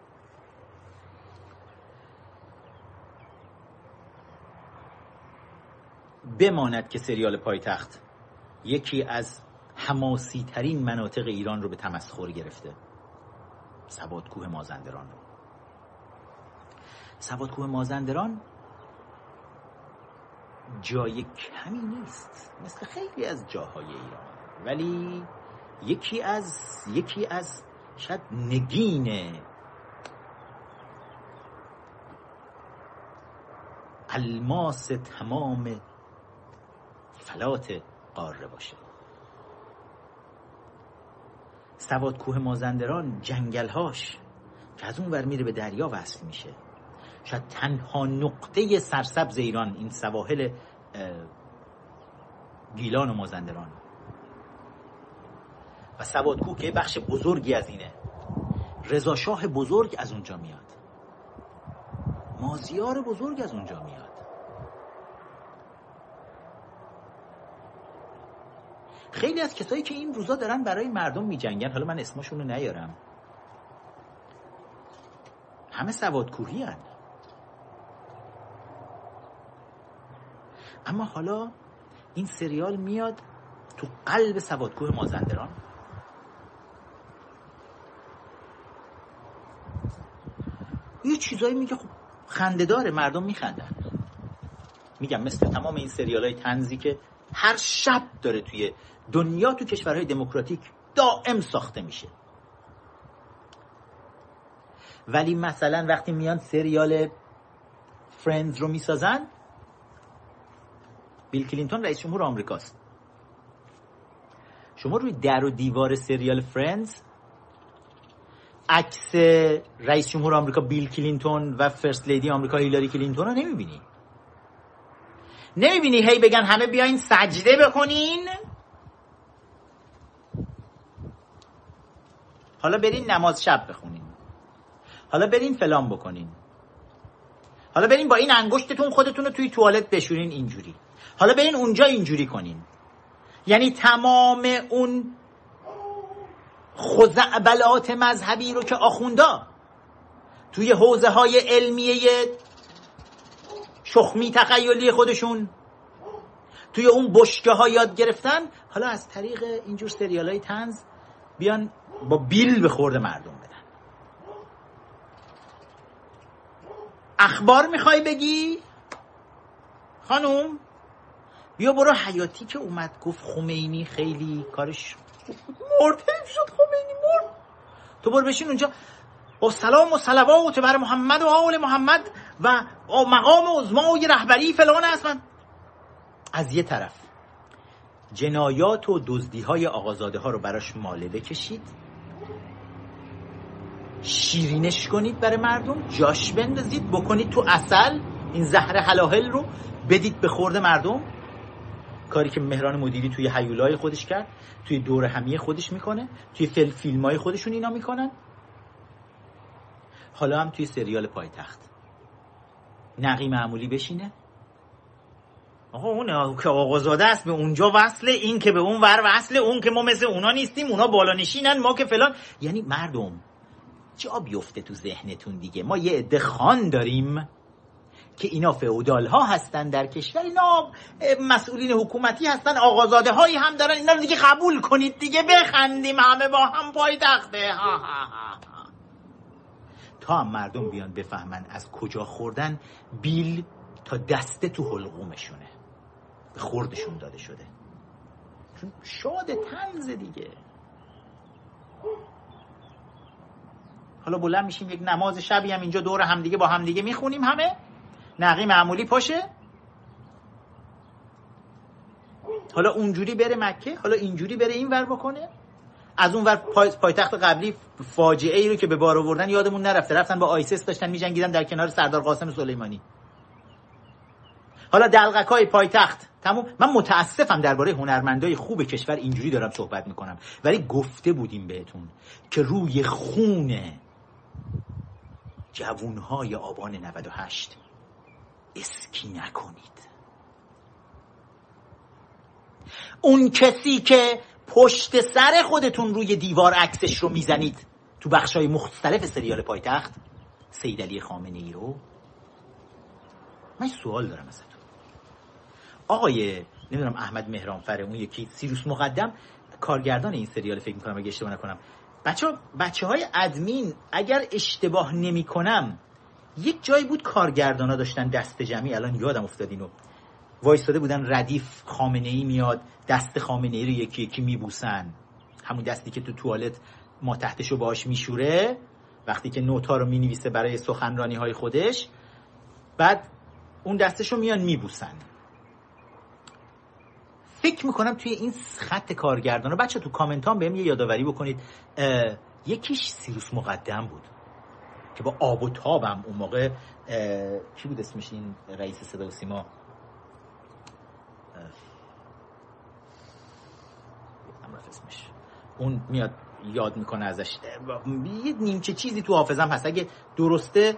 بماند که سریال پایتخت یکی از حماسی ترین مناطق ایران رو به تمسخر گرفته. سوادکوه مازندران رو. سوادکوه مازندران جای کمی نیست. مثل خیلی از جاهای ایران. ولی یکی از یکی از شاید نگین الماس تمام فلات قاره باشه. سواد کوه مازندران جنگلهاش که از اون ور میره به دریا وصل میشه. شاید تنها نقطه سرسبز ایران این سواحل گیلان و مازندران. و سواد کوه که بخش بزرگی از اینه. رضا شاه بزرگ از اونجا میاد. مازیار بزرگ از اونجا میاد. خیلی از کسایی که این روزا دارن برای مردم میجنگن. حالا من اسمشون رو نیارم. همه سوادکوهی هن. اما حالا این سریال میاد تو قلب سوادکوه مازندران. یه چیزایی میگه خب خنده داره مردم میخندن. میگم مثل تمام این سریال های طنزی که هر شب داره توی دنیا تو کشورهای دموکراتیک دائم ساخته میشه. ولی مثلا وقتی میان سریال Friends رو می‌سازن بیل کلینتون رئیس جمهور آمریکاست. شما روی در و دیوار سریال Friends عکس رئیس جمهور آمریکا بیل کلینتون و First Lady آمریکا هیلاری کلینتون رو نمی‌بینی. نمی‌بینی هی بگن همه بیاین سجده بکنین؟ حالا برین نماز شب بخونین. حالا برین فلان بکنین. حالا برین با این انگشتتون خودتون رو توی توالت بشورین اینجوری. حالا برین اونجا اینجوری کنین. یعنی تمام اون خزعبلات مذهبی رو که آخوندا توی حوزه های علمیه شخمی تخیلی خودشون توی اون بشکه ها یاد گرفتن حالا از طریق اینجور سریال های تنز بیان با بیل به خورد مردم بدن. اخبار می‌خوای بگی؟ خانوم بیا برو حیاتی که اومد گفت خمینی خیلی کارش مرد شد خمینی مرد. تو برو بشین اونجا. با سلام و صلوات بر محمد و آل محمد و مقام عظمای رهبری فلان است من. از یه طرف جنایات و دزدی های آقازاده ها رو براش ماله بکشید. شیرینش کنید برای مردم جاش بندازید بکنید تو اصل این زهر حلاهل رو بدید به خورد مردم. کاری که مهران مدیری توی حیولای خودش کرد توی دور همی خودش می‌کنه توی فیلم, فیلم های خودشون اینا می‌کنن. حالا هم توی سریال پایتخت. نقی معمولی بشینه. آقا اون که آقازاده است به اونجا وصله این که به اون ور وصله اون که ما مثل اونا نیستیم اونا بالا نشینن ما که فلان. یعنی مردم جا بیفته تو ذهنتون دیگه. ما یه عده خان داریم که اینا فئودال ها هستن در کشور. اینا مسئولین حکومتی هستن آقازاده هایی هم دارن. اینا رو دیگه قبول کنید دیگه. بخندیم همه با هم پای تخته ها. تا هم مردم بیان بفهمن از کجا خوردن بیل تا دسته تو حلقومشونه. به خوردشون داده شده. چون شاد تنز دیگه. حالا بلند میشیم یک نماز شبی هم اینجا دور همدیگه با همدیگه می‌خونیم همه؟ نقی معمولی پاشه؟ حالا اونجوری بره مکه حالا اینجوری بره این ور بکنه؟ از اون ور پای... پایتخت قبلی فاجعه ای رو که به بار آوردن یادمون نرفته. رفتن با آیسس داشتن میجنگیدن در کنار سردار قاسم سلیمانی. حالا دلغک های پایتخت. تموم؟ من متاسفم درباره هنرمندای خوب کشور اینجوری دارم صحبت می‌کنم. ولی گفته بودیم بهتون که روی خون جوونهای آبان 98 اسکی نکنید. اون کسی که پشت سر خودتون روی دیوار عکسش رو می‌زنید تو بخشای مختلف سریال پایتخت سید علی خامنه ای رو؟ من سوال دارم ازتون. آقای نمی‌دونم احمد مهرانفر اون یکی سیروس مقدم کارگردان این سریال فکر می‌کنم اگه اشتباه نکنم بچه, بچه های ادمین اگر اشتباه نمی کنم یک جایی بود کارگردان ها داشتن دست جمعی. الان یادم افتاد اینو وایستاده بودن ردیف خامنه ای میاد دست خامنه ای رو یکی یکی میبوسن. همون دستی که تو توالت ما تحتشو باش میشوره وقتی که نوتا رو می‌نویسه برای سخنرانی های خودش بعد اون دستشو میان میبوسن. فکر می‌کنم توی این خط کارگردان رو بچه تو کامنت هم بهم یه یادآوری بکنید یکیش سیروس مقدم بود که با آب و تابم اون موقع کی بود اسمش این رئیس صدا و سیما؟ اسمش. اون میاد یاد می‌کنه ازش یه نیمچه چیزی تو حافظم هست. اگه درسته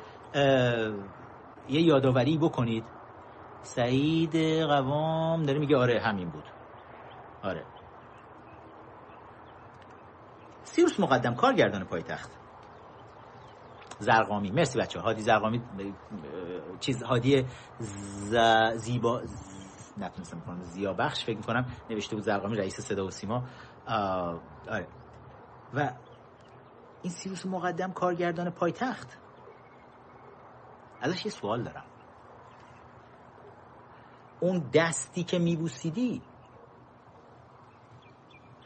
یه یادآوری بکنید. سعید قوام داره میگه آره همین بود. آره. سیروس مقدم کارگردان پایتخت. زرقامی مرسی بچه هادی زرقامی چیز هادی ز... زیبا نتونستم کنم زیا بخش فکر می‌کنم نوشته بود زرقامی رئیس صدا و سیما. آره. و این سیروس مقدم کارگردان پایتخت. ازش یه سوال دارم. اون دستی که میبوسیدی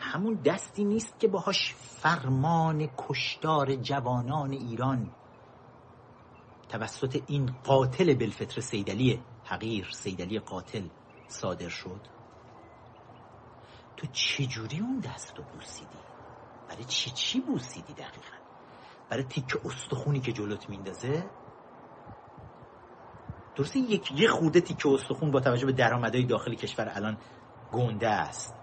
همون دستی نیست که باهاش فرمان کشتار جوانان ایران. توسط این قاتل بلفتر سیدلی حقیر سیدلی قاتل صادر شد. تو چجوری اون دست رو بوسیدی؟ برای چی چی بوسیدی دقیقا؟ برای تیک استخونی که جلوت میندازه؟ درسته یک یه خورده تیک استخون با توجه به درآمدهای داخل کشور الان گنده است.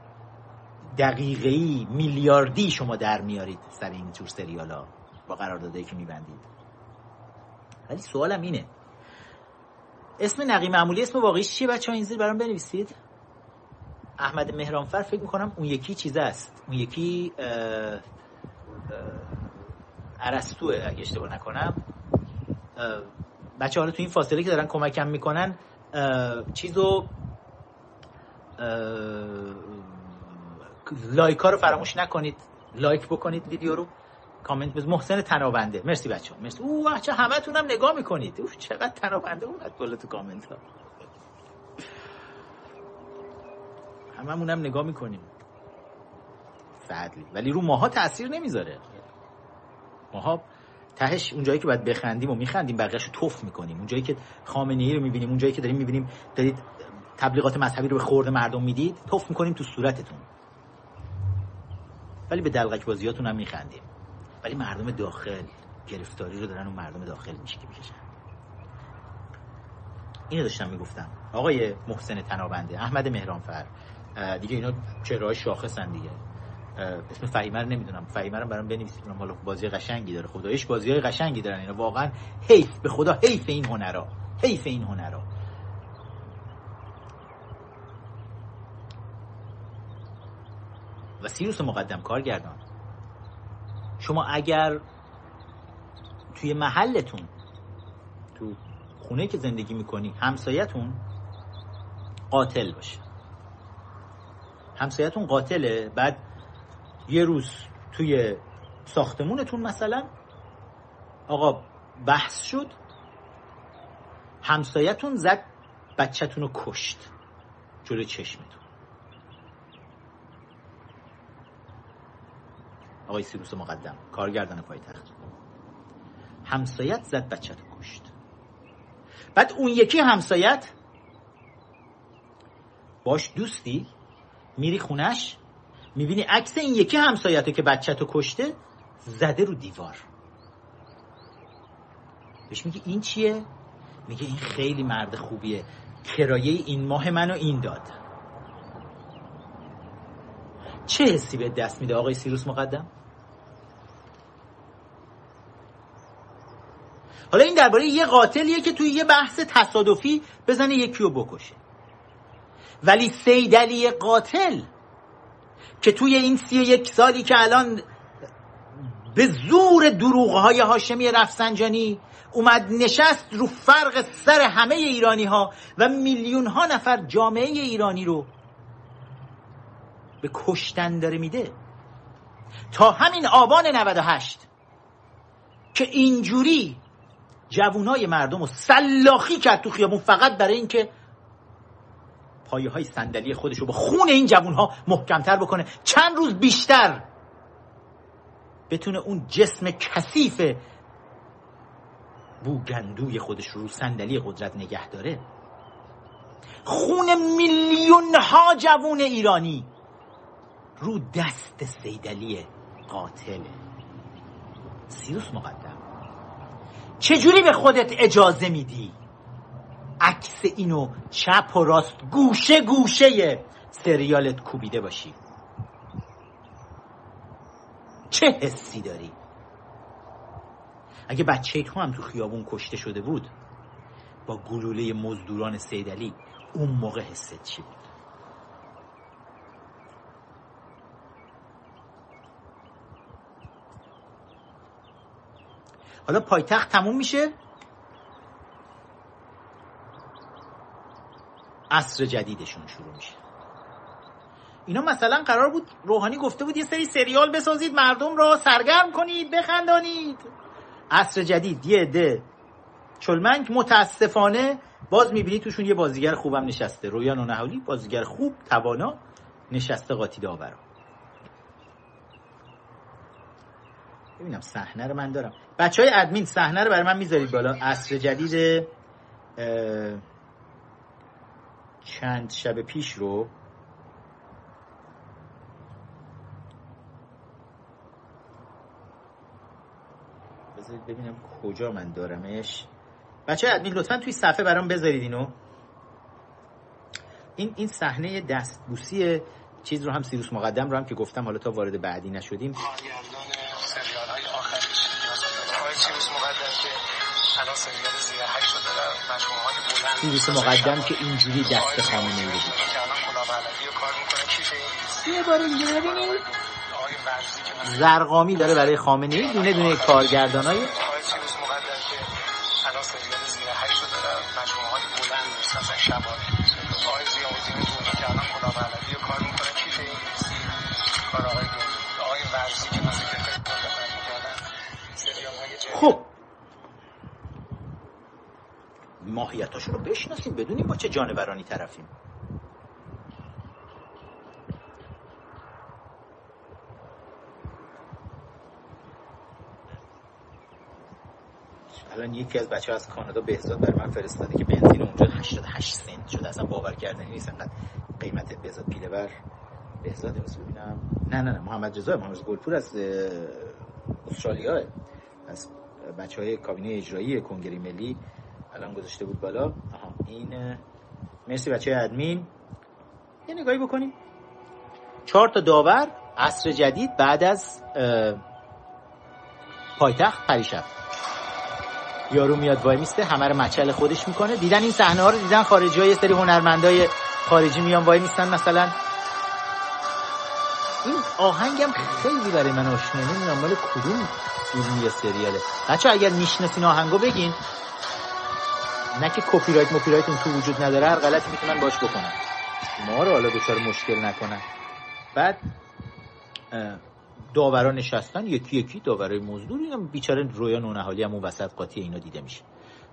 دقیقه میلیاردی شما در میارید سر این جور سریالا با قراردادایی که میبندید. ولی سوالم اینه. اسم نقی معمولی اسم واقعیش چیه؟ بچه این زیر برام بنویسید. احمد مهرانفر فکر می‌کنم اون یکی چیز است. اون یکی عرستوه اگه اشتباه نکنم. بچه حالا تو این فاصله که دارن کمکم می‌کنن چیزو لایک ها رو فراموش نکنید. لایک بکنید ویدیو رو. کامنت بز محسن تنابنده. مرسی بچه ها مرسی. اوه بچه همه تونم نگاه می‌کنید. اوه چقدر تنابنده اومد بالا تو کامنت ها هممونم نگاه می‌کنیم. فدلی ولی رو ماها تاثیر نمی‌ذاره. ماها تهش اونجایی که باید بخندیم و میخندیم بقیه‌شو توف می‌کنیم. اونجایی که خامنه ای رو می‌بینیم اونجایی که داریم می‌بینیم دارید تبلیغات مذهبی رو به خورد مردم می‌دید توف می‌کنیم تو صورتتون. ولی به دلغک بازیاتون هم میخندیم. ولی مردم داخل گرفتاری رو دارن و مردم داخل میشکی می‌کشن. اینو داشتم می‌گفتم. آقای محسن تنابنده احمد مهرانفر. دیگه اینا چهرهای شاخصن دیگه. اسم فهیمه رو نمی‌دونم. فهیمه رو برام بنویسید. حالا بازی قشنگی داره. خدایش بازی های قشنگی دارن. اینا واقعا حیف به خدا حیف این هنرا. حیف این هنرا. و سیروس مقدم کارگردان. شما اگر توی محلتون تو خونه که زندگی می‌کنی همسایتون قاتل باشه. همسایتون قاتله بعد یه روز توی ساختمونتون مثلا آقا بحث شد همسایتون زد بچهتون رو کشت جلو چشمتون. آقای سیروس مقدم کارگردان پایتخت همسایت زد بچه رو کشت. بعد اون یکی همسایت باش دوستی میری خونش می‌بینی عکس این یکی همسایته که بچه تو کشته زده رو دیوار. بهش میگه این چیه؟ میگه این خیلی مرد خوبیه. کرایه این ماه منو این داد. چه حسی به دست میده آقای سیروس مقدم؟ حالا این درباره یه قاتلیه که توی یه بحث تصادفی بزنه یکی رو بکشه. ولی سیدلی قاتل که توی این سی یک سالی که الان به زور دروغهای هاشمی رفسنجانی اومد نشست رو فرق سر همه ایرانی ها و میلیون ها نفر جامعه ایرانی رو به کشتن داره میده. تا همین آبان 98 که اینجوری جوونای مردم رو سلاخی کرد تو خیابون فقط برای اینکه پایه های صندلی خودش رو با خون این جوون ها محکمتر بکنه. چند روز بیشتر بتونه اون جسم کثیف بوگندوی خودش رو صندلی قدرت نگه داره. خون میلیون ها جوون ایرانی رو دست سیدلی قاتله سیروس مقدم چجوری به خودت اجازه میدی؟ عکس اینو چپ و راست گوشه گوشه سریالت کوبیده باشی. چه حسی داری؟ اگه بچه تو هم تو خیابون کشته شده بود با گلوله مزدوران سیدلی اون موقع حست چی بود؟ حالا پایتخت تموم میشه. عصر جدیدشون شروع میشه. اینا مثلا قرار بود روحانی گفته بود یه سری سریال بسازید مردم را سرگرم کنید بخندانید. عصر جدید یه عده. چلمنگ متاسفانه باز می‌بینی توشون یه بازیگر خوبم نشسته. رویان و نهالی بازیگر خوب توانا نشسته قاطی داورا. ببینم صحنه رو من دارم. بچه های ادمین صحنه رو برای من می‌ذارید بالا. عصر جدید چند شب پیش رو. بذارید ببینم کجا من دارمش. بچه ادمین لطفا توی صفحه برام بذارید اینو. این این صحنه دستبوسی چیز رو هم سیروس مقدم رو هم که گفتم حالا تا وارد بعدی نشدیم. سیروس مقدم که اینجوری دست ای رو بود یه بار دیگه ببینید زرقامی داره برای خامنه ای دونه دونه کارگردان جانورانی طرفیم. الان یکی از بچه از کانادا بهزاد بر من فرستاده که بنزین اونجا 88 سنت شده. اصلا باور کردنی نیست. انقدر قیمت بهزاد پیله بر بهزاد بس ببینم. نه نه نه. محمد رضا محمد گلپور از استرالیا از بچه های کابینه اجرایی کنگره ملی الان گذاشته بود بالا. آها این مرسی بچه ادمین یه نگاهی بکنیم. چهار تا داور عصر جدید بعد از پایتخت پریشب. یارو میاد وای میسته همه رو مچل خودش می‌کنه. دیدن این صحنه ها رو دیدن خارجی های سری هنرمندای خارجی میان وای میستن مثلا. این آهنگم خیلی برای من آشنا نمی‌دونم مال کدوم فیلم یا سریاله. بچه اگر می‌شناسین آهنگو بگین. نه که کپی رایت مپی رایت اون تو وجود نداره هر غلطی می‌تونن باش بکنن. ما رو حالا دچار مشکل نکنن. بعد داورا نشستن یکی یکی داورای مزدور اینم بیچاره رویا نونهالی هم اون وسط قاطی اینا دیده میشه.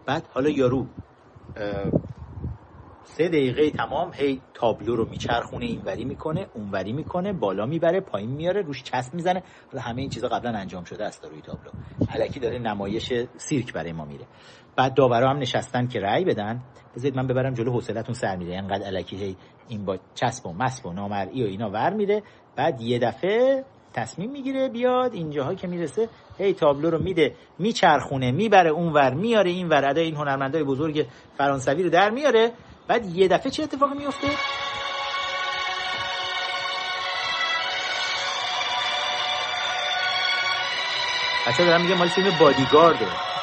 بعد حالا یارو سه دقیقه تمام هی تابلو رو میچرخونه اینوری می‌کنه اونوری می‌کنه بالا می‌بره پایین میاره روش چسب می‌زنه. و همه این چیزا قبلا انجام شده است روی تابلو. علکی داره نمایش سیرک برای ما میره. بعد داورا هم نشستن که رأی بدن. بذارید من ببرم جلو حوصلتون سر میره انقدر علکی هی این با چسب و مسب و نامرئی و اینا ور میره بعد یه دفعه تصمیم می‌گیره بیاد اینجاها که می‌رسه. هی تابلو رو میده میچرخونه می‌بره اونور میاره این ور ادای این هنرمندای بزرگ فرانسوی رو در میاره بعد یه دفعه چه اتفاقی میفته بچه دارم میگه مال فیلم بادیگارده.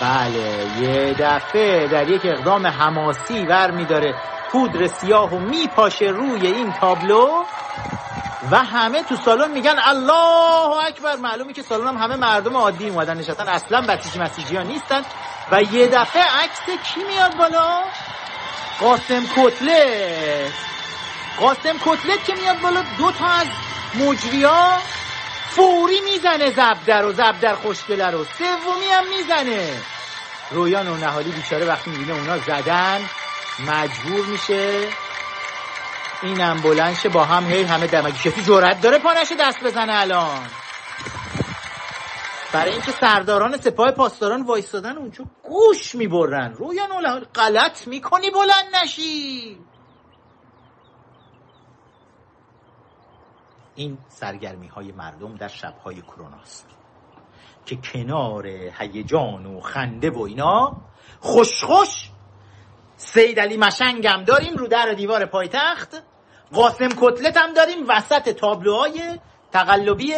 بله یه دفعه در یک اقدام حماسی ور میداره پودر سیاه و میپاشه روی این تابلو و همه تو سالن میگن الله اکبر! معلومه که سالن هم همه مردم عادی اومدن نشستن. اصلا بسیجی مسیجی ها نیستن. و یه دفعه عکس کی میاد بالا؟ قاسم کتلت. قاسم کتلت که میاد بالا. دو تا از مجریا فوری می‌زنه زبدر و زبدر خوشگله رو. سومی هم می‌زنه. رویان و نهالی بیچاره وقتی می‌بینه اونا زدن مجبور میشه. اینم بلند با هم هی همه دمگی کسی جرأت داره پانش دست بزنه الان. برای اینکه سرداران سپاه پاسداران وایستادن اونجا گوش می‌برن. رویان و غلط می‌کنی بلند نشی. این سرگرمی های مردم در شبهای کروناست که کنار هیجان و خنده و اینا خوش خوش سید علی مشنگم داریم رو در دیوار پایتخت قاسم کتلت هم داریم وسط تابلوهای تقلبی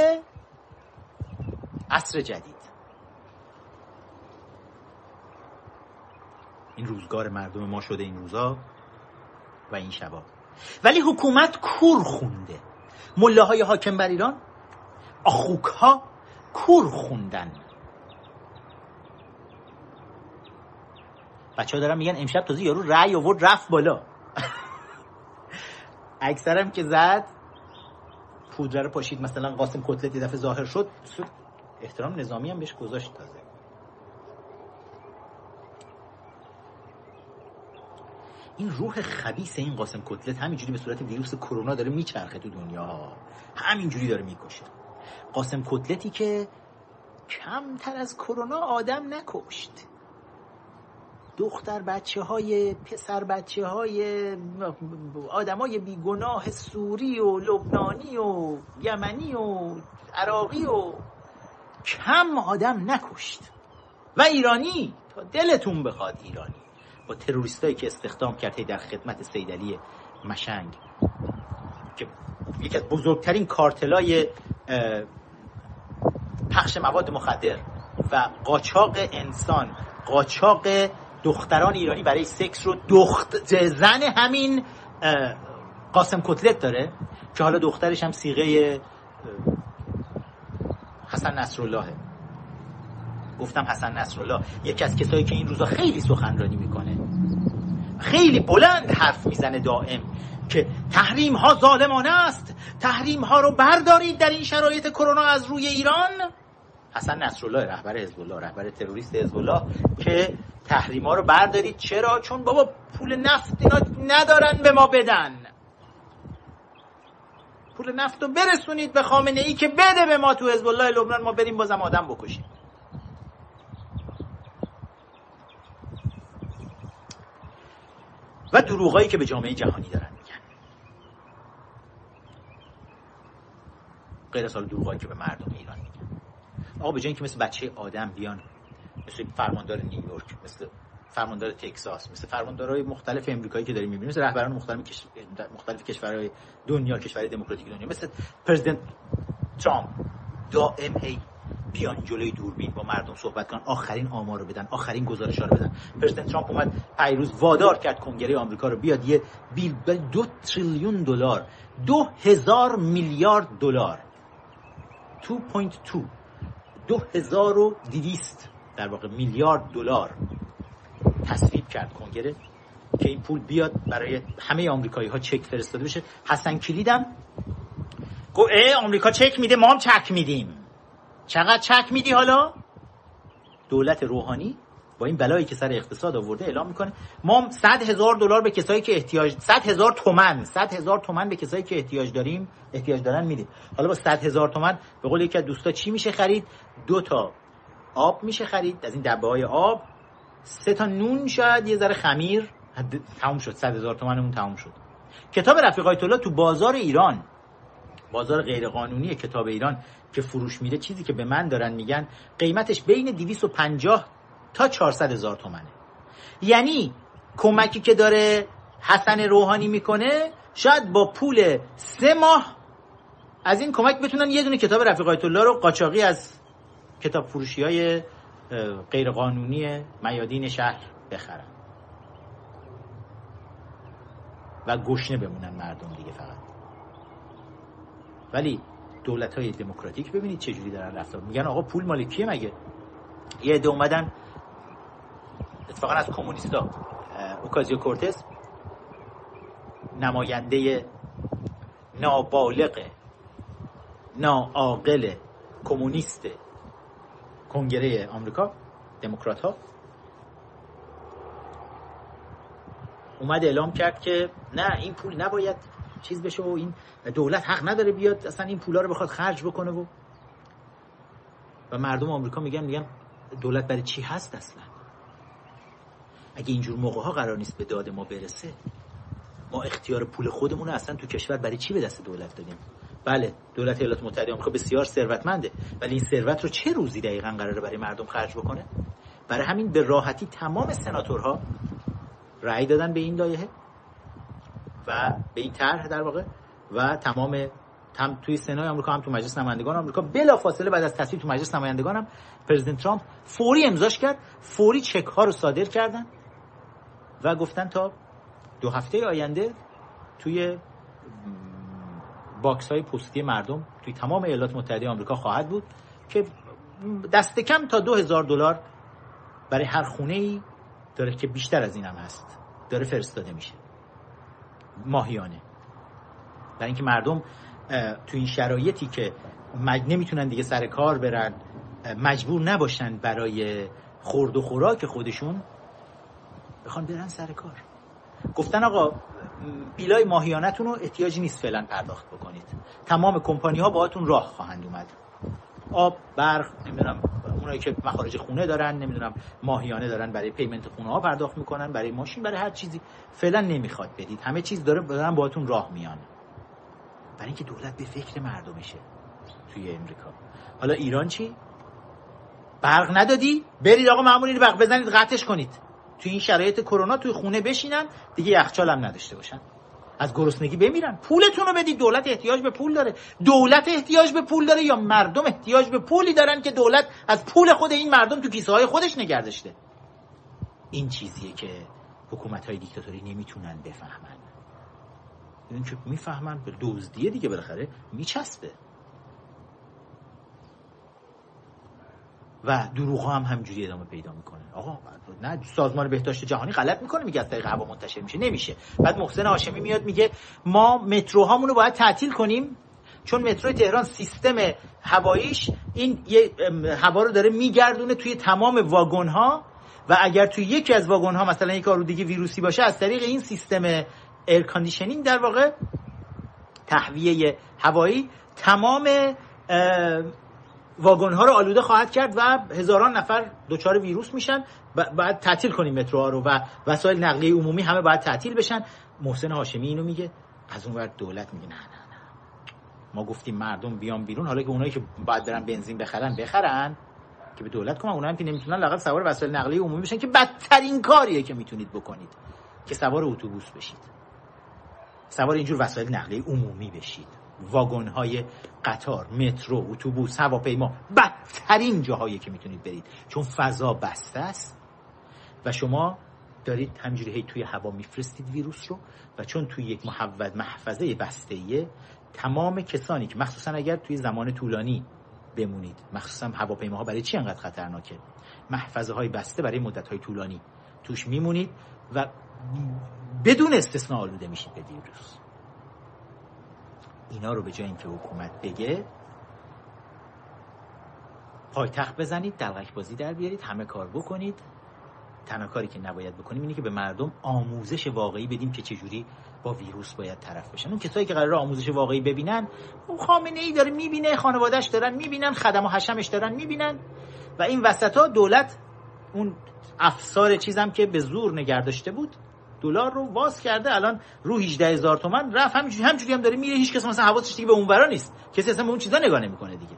عصر جدید. این روزگار مردم ما شده این روزا و این شبا. ولی حکومت کور خونده. ملاهای حاکم بر ایران آخوک ها کور خوندن. بچه ها دارن میگن امشب تازه یارو رأی آورد رفت بالا. اکثرم که زد پودره پاشید. مثلا قاسم کتلت یه دفعه ظاهر شد احترام نظامی هم بهش گذاشت تازه. این روح خبیس این قاسم کتلت همینجوری به صورت ویروس کرونا داره میچرخه تو دنیا همینجوری داره می‌کشه. قاسم کتلتی که کمتر از کرونا آدم نکشت. دختر بچه های پسر بچه های آدم های بیگناه سوری و لبنانی و یمنی و عراقی و کم آدم نکشت. و ایرانی تا دلتون بخواد ایرانی. تروریستایی که استخدام کرده در خدمت سیدلی مشنگ. که یکی از بزرگترین کارتلای پخش مواد مخدر و قاچاق انسان قاچاق دختران ایرانی برای سکس رو دخت زن همین قاسم کتلت داره که حالا دخترش هم سیغه حسن نصراللهه. گفتم حسن نصرالله یکی از کسایی که این روزا خیلی سخنرانی می‌کنه. خیلی بلند حرف می‌زنه دائم که تحریم ها ظالمانه است. تحریم ها رو بردارید در این شرایط کرونا از روی ایران. حسن نصرالله رهبر حزب الله رهبر تروریست حزب الله که تحریم ها رو بردارید. چرا؟ چون بابا پول نفت اینا ندارن به ما بدن. پول نفت رو برسونید به خامنه ای که بده به ما تو حزب الله لبنان. ما بریم بازم آدم بکشیم. و دروغایی که به جامعه جهانی دارن میگن غیر از دروغایی که به مردم ایران میگن آقا به اینکه مثل بچه آدم بیان مثل فرماندار نیویورک مثل فرماندار تگزاس مثل فرماندارهای مختلف امریکایی که داریم می‌بینیم مثل رهبران مختلف. مختلف کشورهای دنیا کشورهای دموکراتیک دنیا مثل پرزیدنت ترامپ دائم هی بیان جلوی دوربین با مردم صحبت کنن. آخرین آمار رو بدن آخرین گزارش رو بدن. پرزیدنت ترامپ اومد پیروز وادار کرد کنگره آمریکا رو. بیاد یه بیل دو تریلیون دلار دو هزار میلیارد دلار. 2.2 دو. هزار و دیویست در واقع میلیارد دلار تصویب کرد کنگره که این پول بیاد برای همه آمریکایی ها چک فرستاده بشه. حسن کلیدم گو ای آمریکا چک میده ما هم چک میدیم. چقدر چک میدی حالا؟ دولت روحانی با این بلایی که سر اقتصاد آورده اعلام می‌کنه. ما 100 هزار دلار به کسایی که احتیاج 100 هزار تومن 100 هزار تومن به کسایی که احتیاج داریم احتیاج دارن میدیم. حالا با 100 هزار تومن به قول یکی از دوستا چی میشه خرید؟ دو تا آب میشه خرید. از این دبه های آب سه تا نون شاید یه ذره خمیر. تموم شد. 100 هزار تومنمون تموم شد. کتاب رفیق آیت تو بازار ایران بازار غیرقانونی کتاب ایران که فروش میره چیزی که به من دارن میگن قیمتش بین 250 تا 400 هزار تومنه. یعنی کمکی که داره حسن روحانی می‌کنه شاید با پول سه ماه از این کمک بتونن یه دونه کتاب رفیق آیت الله رو قاچاقی از کتاب فروشی های غیرقانونی میادین شهر بخرن. و گشنه بمونن مردم دیگه فقط. ولی دولت های دموکراتیک ببینید چه جوری دارن رفتار میگن آقا پول مال کیه مگه؟ یه عده اومدن اتفاقا از کمونیستا اوکازیو کورتس نماینده نابالغ ناعاقل کمونیست کنگره آمریکا دموکرات ها اومد اعلام کرد که نه این پول نباید چیز بشه و این دولت حق نداره بیاد اصلا این پولا رو بخواد خرج بکنه و و مردم آمریکا میگن میگن دولت برای چی هست اصلا؟ اگه اینجور موقع ها قرار نیست به داد ما برسه ما اختیار پول خودمون رو اصلا تو کشور برای چی به دست دولت دادیم؟ بله دولت ایالات متحده آمریکا بسیار ثروتمنده ولی این ثروت رو چه روزی دقیقا قراره برای مردم خرج بکنه؟ برای همین به راحتی تمام سناتورها رأی دادن به این لایحه. و به این طرح در واقع و تمام هم توی سنای آمریکا هم تو مجلس نمایندگان آمریکا. بلا فاصله بعد از تصویب تو مجلس نمایندگان هم President ترامپ فوری امضاش کرد فوری چک ها رو صادر کردن و گفتن تا دو هفته آینده توی box های پستی مردم توی تمام ایالات متحده آمریکا خواهد بود که دست کم تا دو هزار دلار برای هر خونه ای داره که بیشتر از این هم هست داره فرستاده میشه. ماهیانه. برای اینکه مردم تو این شرایطی که نمی‌تونن دیگه سر کار برن مجبور نباشن برای خورد و خوراک خودشون بخوان برن سر کار. گفتن آقا بیلای ماهیانتون رو احتیاجی نیست فعلا پرداخت بکنید. تمام کمپانی ها باهاتون راه خواهند اومد. آب برق نمی‌دونم اونایی که مخارج خونه دارن نمی‌دونم ماهیانه دارن برای پیمنت خونه ها پرداخت می‌کنن برای ماشین برای هر چیزی. فعلا نمی‌خواد بدید. همه چیز داره دارن باهاتون راه میان. برای اینکه دولت به فکر مردمشه توی امریکا. حالا ایران چی؟ برق ندادی؟ برید آقا معمولی برق بزنید قطعش کنید. توی این شرایط کرونا توی خونه بشینن دیگه یخچال نداشته باشن. از گرسنگی بمیرن. پولتون رو بدید دولت احتیاج به پول داره. دولت احتیاج به پول داره یا مردم احتیاج به پولی دارن که دولت از پول خود این مردم تو کیسه های خودش نگه داشته این چیزیه که حکومت های دیکتاتوری نمی‌تونن بفهمن. این که می‌فهمن به دزدیه دیگه بالاخره. میچسبه. و دروغ هم همجوری ادامه پیدا می‌کنه. آقا نه سازمان بهداشت جهانی غلط می‌کنه میگه از طریق هوا منتشر میشه. نمیشه. بعد محسن هاشمی میاد میگه ما متروهامون رو باید تعطیل کنیم چون مترو تهران سیستم هواییش این یه هوا رو داره میگردونه توی تمام واگن ها و اگر توی یکی از واگن ها مثلا یک آلودگی ویروسی باشه از طریق این سیستم air conditioning در واقع تهویه هوایی تمام واگن ها رو آلوده خواهد کرد و هزاران نفر دچار ویروس میشن. بعد تعطیل کنیم مترو ها رو و وسایل نقلیه عمومی همه باید تعطیل بشن. محسن هاشمی اینو میگه. از اون ور دولت میگه نه نه نه. ما گفتیم مردم بیان بیرون. حالا که اونایی که باید برن بنزین بخرن بخرن. که به دولت کنن اونایی که نمی‌تونن لاقل سوار وسایل نقلیه عمومی بشن که بدترین کاریه که می‌تونید بکنید. که سوار اتوبوس بشید. سوار اینجور وسایل نقلیه عمومی بشید. واگن های قطار مترو اتوبوس هواپیما بدترین جاهایی که می‌تونید برید. چون فضا بسته است و شما دارید همجوری توی هوا میفرستید ویروس رو و چون توی یک محوض محفظه بسته تمام کسانی که مخصوصا اگر توی زمان طولانی بمونید مخصوصا هواپیماها برای چی انقدر خطرناکه؟ محفظه های بسته برای مدت های طولانی. توش میمونید و بدون استثناء آلوده میشید به ویروس. اینا رو به جای اینکه حکومت بگه پایتخت بزنید دلغک بازی در بیارید همه کار بکنید. تنها کاری که نباید بکنیم اینه که به مردم آموزش واقعی بدیم که چجوری با ویروس باید طرف بشن. اون کسایی که قرار آموزش واقعی ببینن اون خامنه ای داره می‌بینه خانوادهش دارن می‌بینن خدم و حشمش دارن می‌بینن. و این وسط ها دولت اون افسار چیزم که به زور نگرداشته بود دلار رو واس کرده الان رو 18 هزار تومن رفت. همینجوری همینجوری هم داره میره. هیچ کس مثلا حواسش دیگه به اونورا نیست. کسی اصلا به اون چیزا نگاه نمی‌کنه دیگه.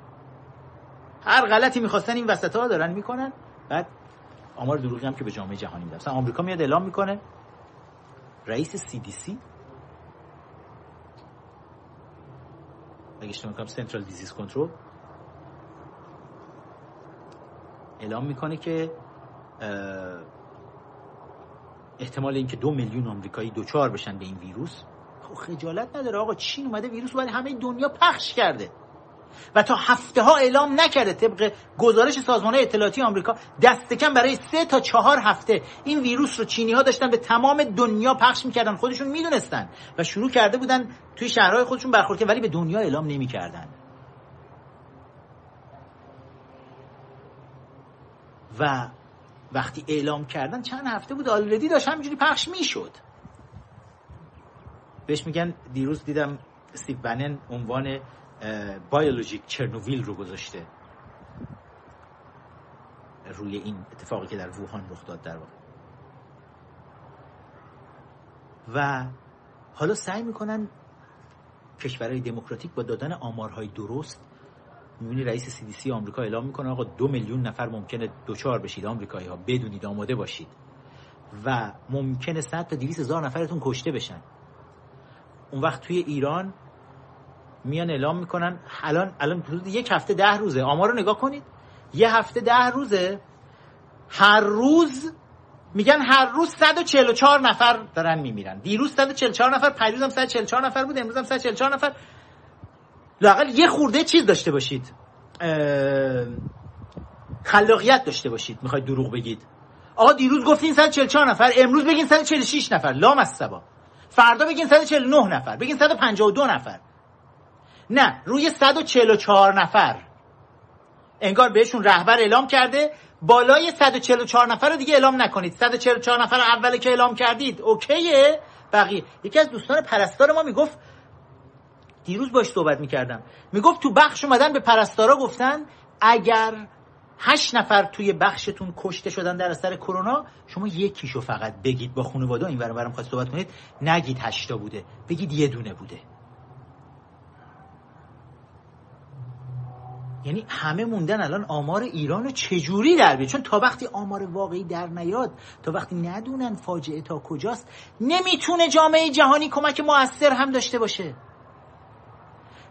هر غلطی می‌خواستن این وسط ها دارن می‌کنن. بعد آمار دروغی هم که به جامعه جهانی میدن. مثلا آمریکا میاد اعلام می‌کنه. رئیس سی دی سی اگه اشتباه کنم سنترال دیزیز کنترل اعلام می‌کنه که احتمال اینکه دو میلیون آمریکایی دوچار بشن به این ویروس خب خجالت نداره آقا. چین اومده ویروس ولی همه دنیا پخش کرده. و تا هفته ها اعلام نکرده طبق گزارش سازمان اطلاعاتی آمریکا دست کم برای سه تا چهار هفته این ویروس رو چینی ها داشتن به تمام دنیا پخش می‌کردن. خودشون می‌دونستن و شروع کرده بودن توی شهرهای خودشون برخورد ولی به دنیا اعلام نمی‌کردن. و وقتی اعلام کردن چند هفته بود آلردی داشت همینجوری پخش می‌شد. بهش میگن دیروز دیدم استیو بنن عنوان بایولوژیک چرنوویل رو گذاشته. روی این اتفاقی که در ووهان رخ داد در واقع. و حالا سعی می‌کنن کشورهای دموکراتیک با دادن آمارهای درست می‌بینی رئیس سی دی سی آمریکا اعلام می‌کنه آقا دو میلیون نفر ممکنه دوچار بشید آمریکایی ها بدونید آماده باشید. و ممکنه 100 تا 200 هزار نفرتون کشته بشن. اون وقت توی ایران میان اعلام می‌کنن الان الان حدود یک هفته ده روزه. آمار رو نگاه کنید. یه هفته ده روزه. هر روز میگن هر روز 144 نفر دارن میمیرن. دیروز 144 نفر پریروز هم 144 نفر بود امروز هم 144 نفر. لاقل یه خورده چیز داشته باشید. خلاقیت داشته باشید می‌خواید دروغ بگید. آقا دیروز گفتین 144 نفر امروز بگین 146 نفر. لام از سبا فردا بگین 149 نفر بگین 152 نفر. نه روی 144 نفر. انگار بهشون رهبر اعلام کرده بالای 144 نفر رو دیگه اعلام نکنید. 144 نفر اولی که اعلام کردید اوکیه. بقیه. یکی از دوستان پرستار ما می‌گفت دیروز باش صحبت می‌کردم. می‌گفت تو بخش اومدن به پرستارا گفتن اگر هشت نفر توی بخشتون کشته شدن در اثر کرونا شما یکیشو فقط بگید با خانواده این برام برام صحبت کنید. نگید هشتا بوده بگید یه دونه بوده. یعنی همه موندن الان آمار ایران چجوری در بیاد چون تا وقتی آمار واقعی در نیاد تا وقتی ندونن فاجعه تا کجاست نمی‌تونه جامعه جهانی کمک موثر هم داشته باشه.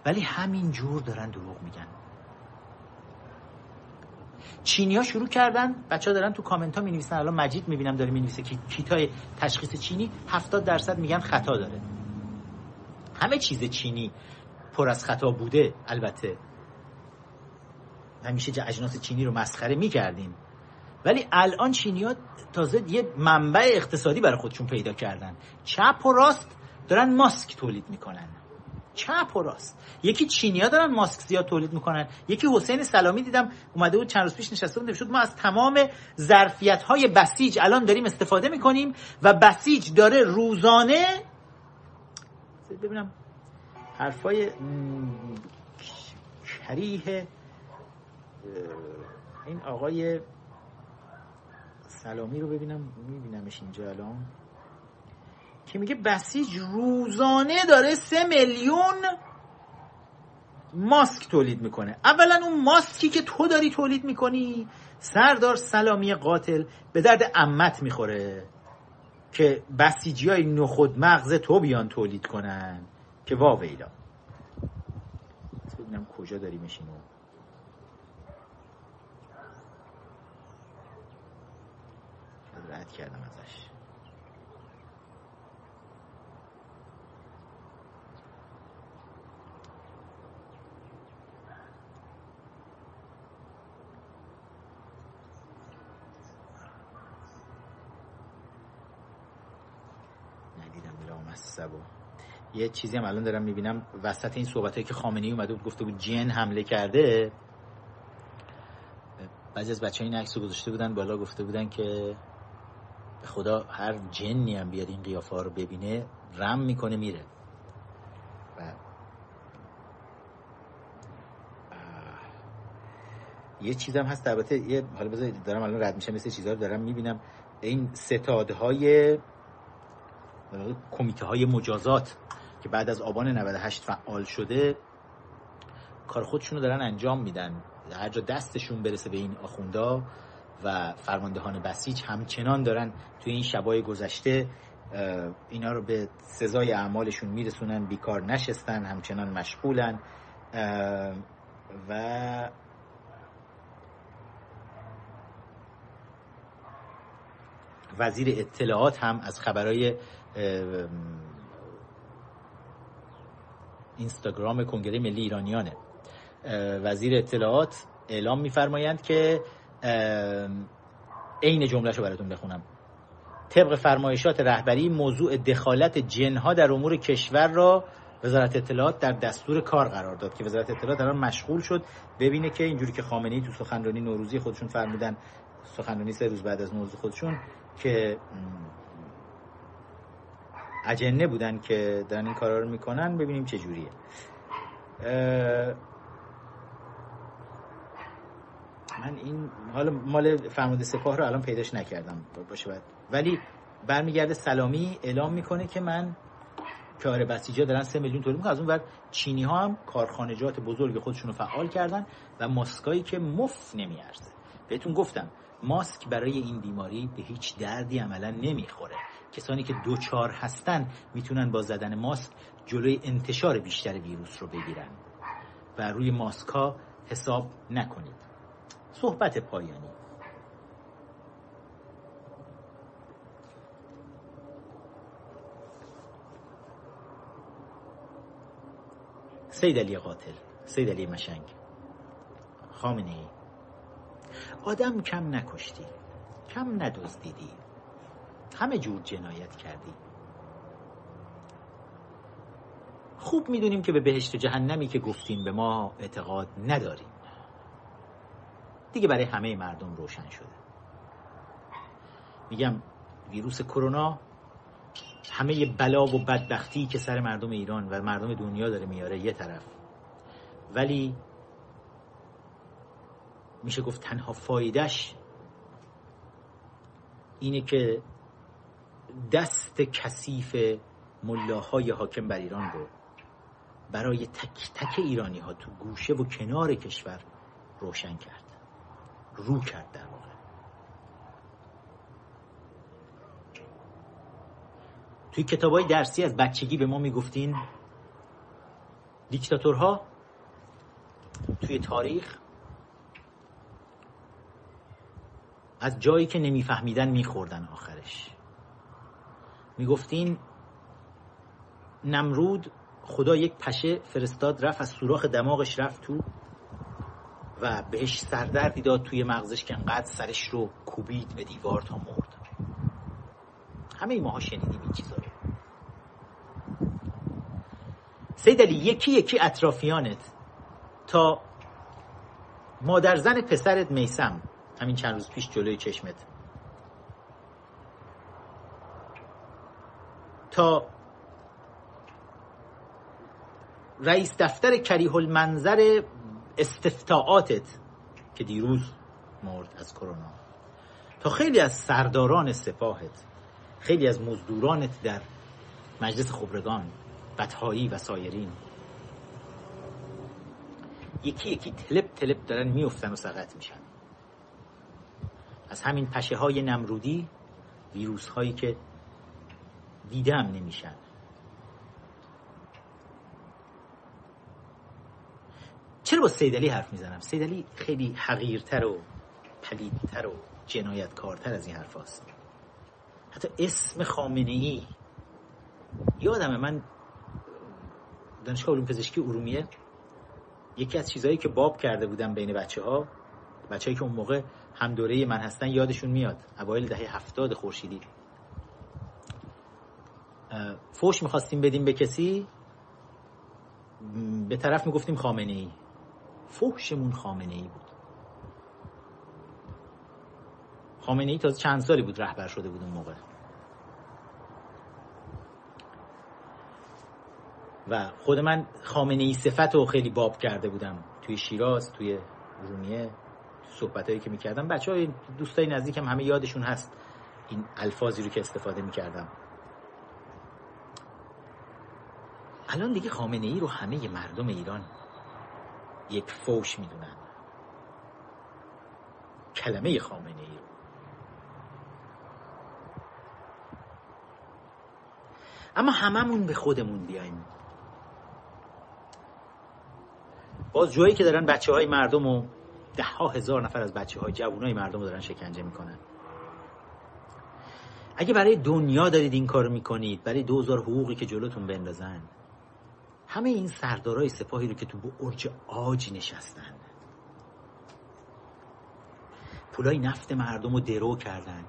ولی همین جور دارن دروغ میگن. چینی ها شروع کردن بچه دارن تو کامنت ها می نویسن الان مجید می‌بینم داره می نویسه که کیت های تشخیص چینی 70 درصد میگن خطا داره. همه چیز چینی پر از خطا بوده البته. همیشه اجناس چینی رو مسخره می‌کردیم. ولی الان چینی ها تازه یه منبع اقتصادی برای خودشون پیدا کردن. چپ و راست دارن ماسک تولید می‌کنن. چپ و راست. یکی چینیا دارن ماسک زیاد تولید می‌کنن. یکی حسین سلامی دیدم اومده بود چند روز پیش نشسته بود شد ما از تمام ظرفیت های بسیج الان داریم استفاده می‌کنیم و بسیج داره روزانه ببینم حرفای کریه این آقای سلامی رو ببینم میبینمش اینجا الان. که میگه بسیج روزانه داره سه میلیون ماسک تولید می‌کنه. اولا اون ماسکی که تو داری تولید می‌کنی سردار سلامی قاتل به درد امت می‌خوره که بسیجی های نخود مغز تو بیان تولید کنن. که واویلا ببینم کجا داریمش اینو رد کردم ازش. لامصبو یه چیزی هم الان دارم می‌بینم وسط این صحبت که خامنه‌ای اومده بود گفته بود جن حمله کرده. بعضی از بچه این عکس رو گذاشته بودن بالا گفته بودن که خدا هر جنی هم بیاد این قیافه رو ببینه رم می‌کنه میره. و یه چیزم هست البته یه حالا بذار دارم الان رد میشم مثل چیزا رو دارم می‌بینم. این ستادهای کمیته های مجازات که بعد از آبان 98 فعال شده کار خودشون رو دارن انجام میدن. هر جا دستشون برسه به این آخوندا و فرماندهان بسیج همچنان دارن توی این شبای گذشته اینا رو به سزای اعمالشون میرسونن بیکار نشستن همچنان مشغولن. و وزیر اطلاعات هم از خبرهای اینستاگرام کنگره ملی ایرانیانه. وزیر اطلاعات اعلام میفرمایند که عین جمله رو براتون بخونم. طبق فرمایشات رهبری موضوع دخالت جنها در امور کشور را وزارت اطلاعات در دستور کار قرار داد که وزارت اطلاعات الان مشغول شد ببینه که اینجوری که خامنه ای تو سخنرانی نوروزی خودشون فرمودن سخنرانی سه روز بعد از نوروز خودشون که اجنه بودن که دارن این کارا رو می‌کنن ببینیم چه جوریه. من این حالا مال فرمانده سپاه رو الان پیداش نکردم باشه بعد. ولی برمیگرده سلامی اعلام می‌کنه که من کار بسیجا دارن سه میلیون تولید می‌کنن. از اون بعد چینی ها هم کارخانجات بزرگ خودشون رو فعال کردن و ماسکایی که مف نمیارزه. بهتون گفتم ماسک برای این بیماری به هیچ دردی عملا نمی‌خوره. کسانی که دوچار هستن می‌تونن با زدن ماسک جلوی انتشار بیشتر ویروس رو بگیرن. و روی ماسک ها حساب نکنید. صحبت پایانی. سید علی قاتل سید علی مشنگ. خامنه ای آدم کم نکشتی کم ندزدیدی. همه جور جنایت کردی. خوب می‌دونیم که به بهشت و جهنمی که گفتیم به ما اعتقاد نداریم. دیگه برای همه مردم روشن شده. میگم ویروس کرونا همه بلا و بدبختی که سر مردم ایران و مردم دنیا داره میاره یه طرف. ولی میشه گفت تنها فایدهش اینه که دست کثیف ملاهای حاکم بر ایران رو برای تک تک ایرانی ها تو گوشه و کنار کشور روشن کرد. رو کرد در واقع. توی کتاب های درسی از بچگی به ما می‌گفتین دیکتاتورها توی تاریخ از جایی که نمیفهمیدن میخوردن آخرش. می‌گفتین نمرود خدا یک پشه فرستاد رفت از سوراخ دماغش رفت تو و بهش سردردی داد توی مغزش که انقدر سرش رو کوبید به دیوار تا مرد همه ماها شنیدیم این چیزا رو. سید علی یکی یکی اطرافیانت تا مادر زن پسرت میسم همین چند روز پیش جلوی چشمت. تا رئیس دفتر کریه المنظر استفتاعاتت که دیروز مرد از کرونا تا خیلی از سرداران سپاهت خیلی از مزدورانت در مجلس خبرگان بطهایی و سایرین. یکی یکی تلپ تلپ دارن میفتن و سقط میشن. از همین پشه های نمرودی ویروس هایی که دیده هم نمیشن. چرا با سیدلی حرف می‌زنم؟ سیدلی خیلی حقیرتر و پلیدتر و جنایتکارتر از این حرف هست. حتی اسم خامنه ای یادمه من دانشگاه علوم پزشکی ارومیه. یکی از چیزهایی که باب کرده بودم بین بچه ها بچه که اون موقع هم دوره من هستن یادشون میاد. اوایل دهه هفتاد خورشیدی. فوش می‌خواستیم بدیم به کسی؟ به طرف می‌گفتیم خامنه ای فوشمون خامنه ای بود. خامنه ای تازه چند سالی بود رهبر شده بود اون موقع. و خود من خامنه ای صفت رو خیلی باب کرده بودم. توی شیراز توی رومیه صحبت هایی که می‌کردم. بچه های دوستای نزدیکم همه یادشون هست این الفاظی رو که استفاده می‌کردم. الان دیگه خامنه ای رو همه مردم ایران یک فوش می‌دونن. کلمه خامنه ای رو. اما هممون به خودمون بیایم. باز جایی که دارن بچه های مردم و ده ها هزار نفر از بچه های جوان های مردم رو دارن شکنجه می‌کنن. اگه برای دنیا دارید این کار می‌کنید برای دوزار حقوقی که جلوتون بندازن همه این سردارای سپاهی رو که تو برج آج نشستن. پولای نفت مردم رو درو کردن.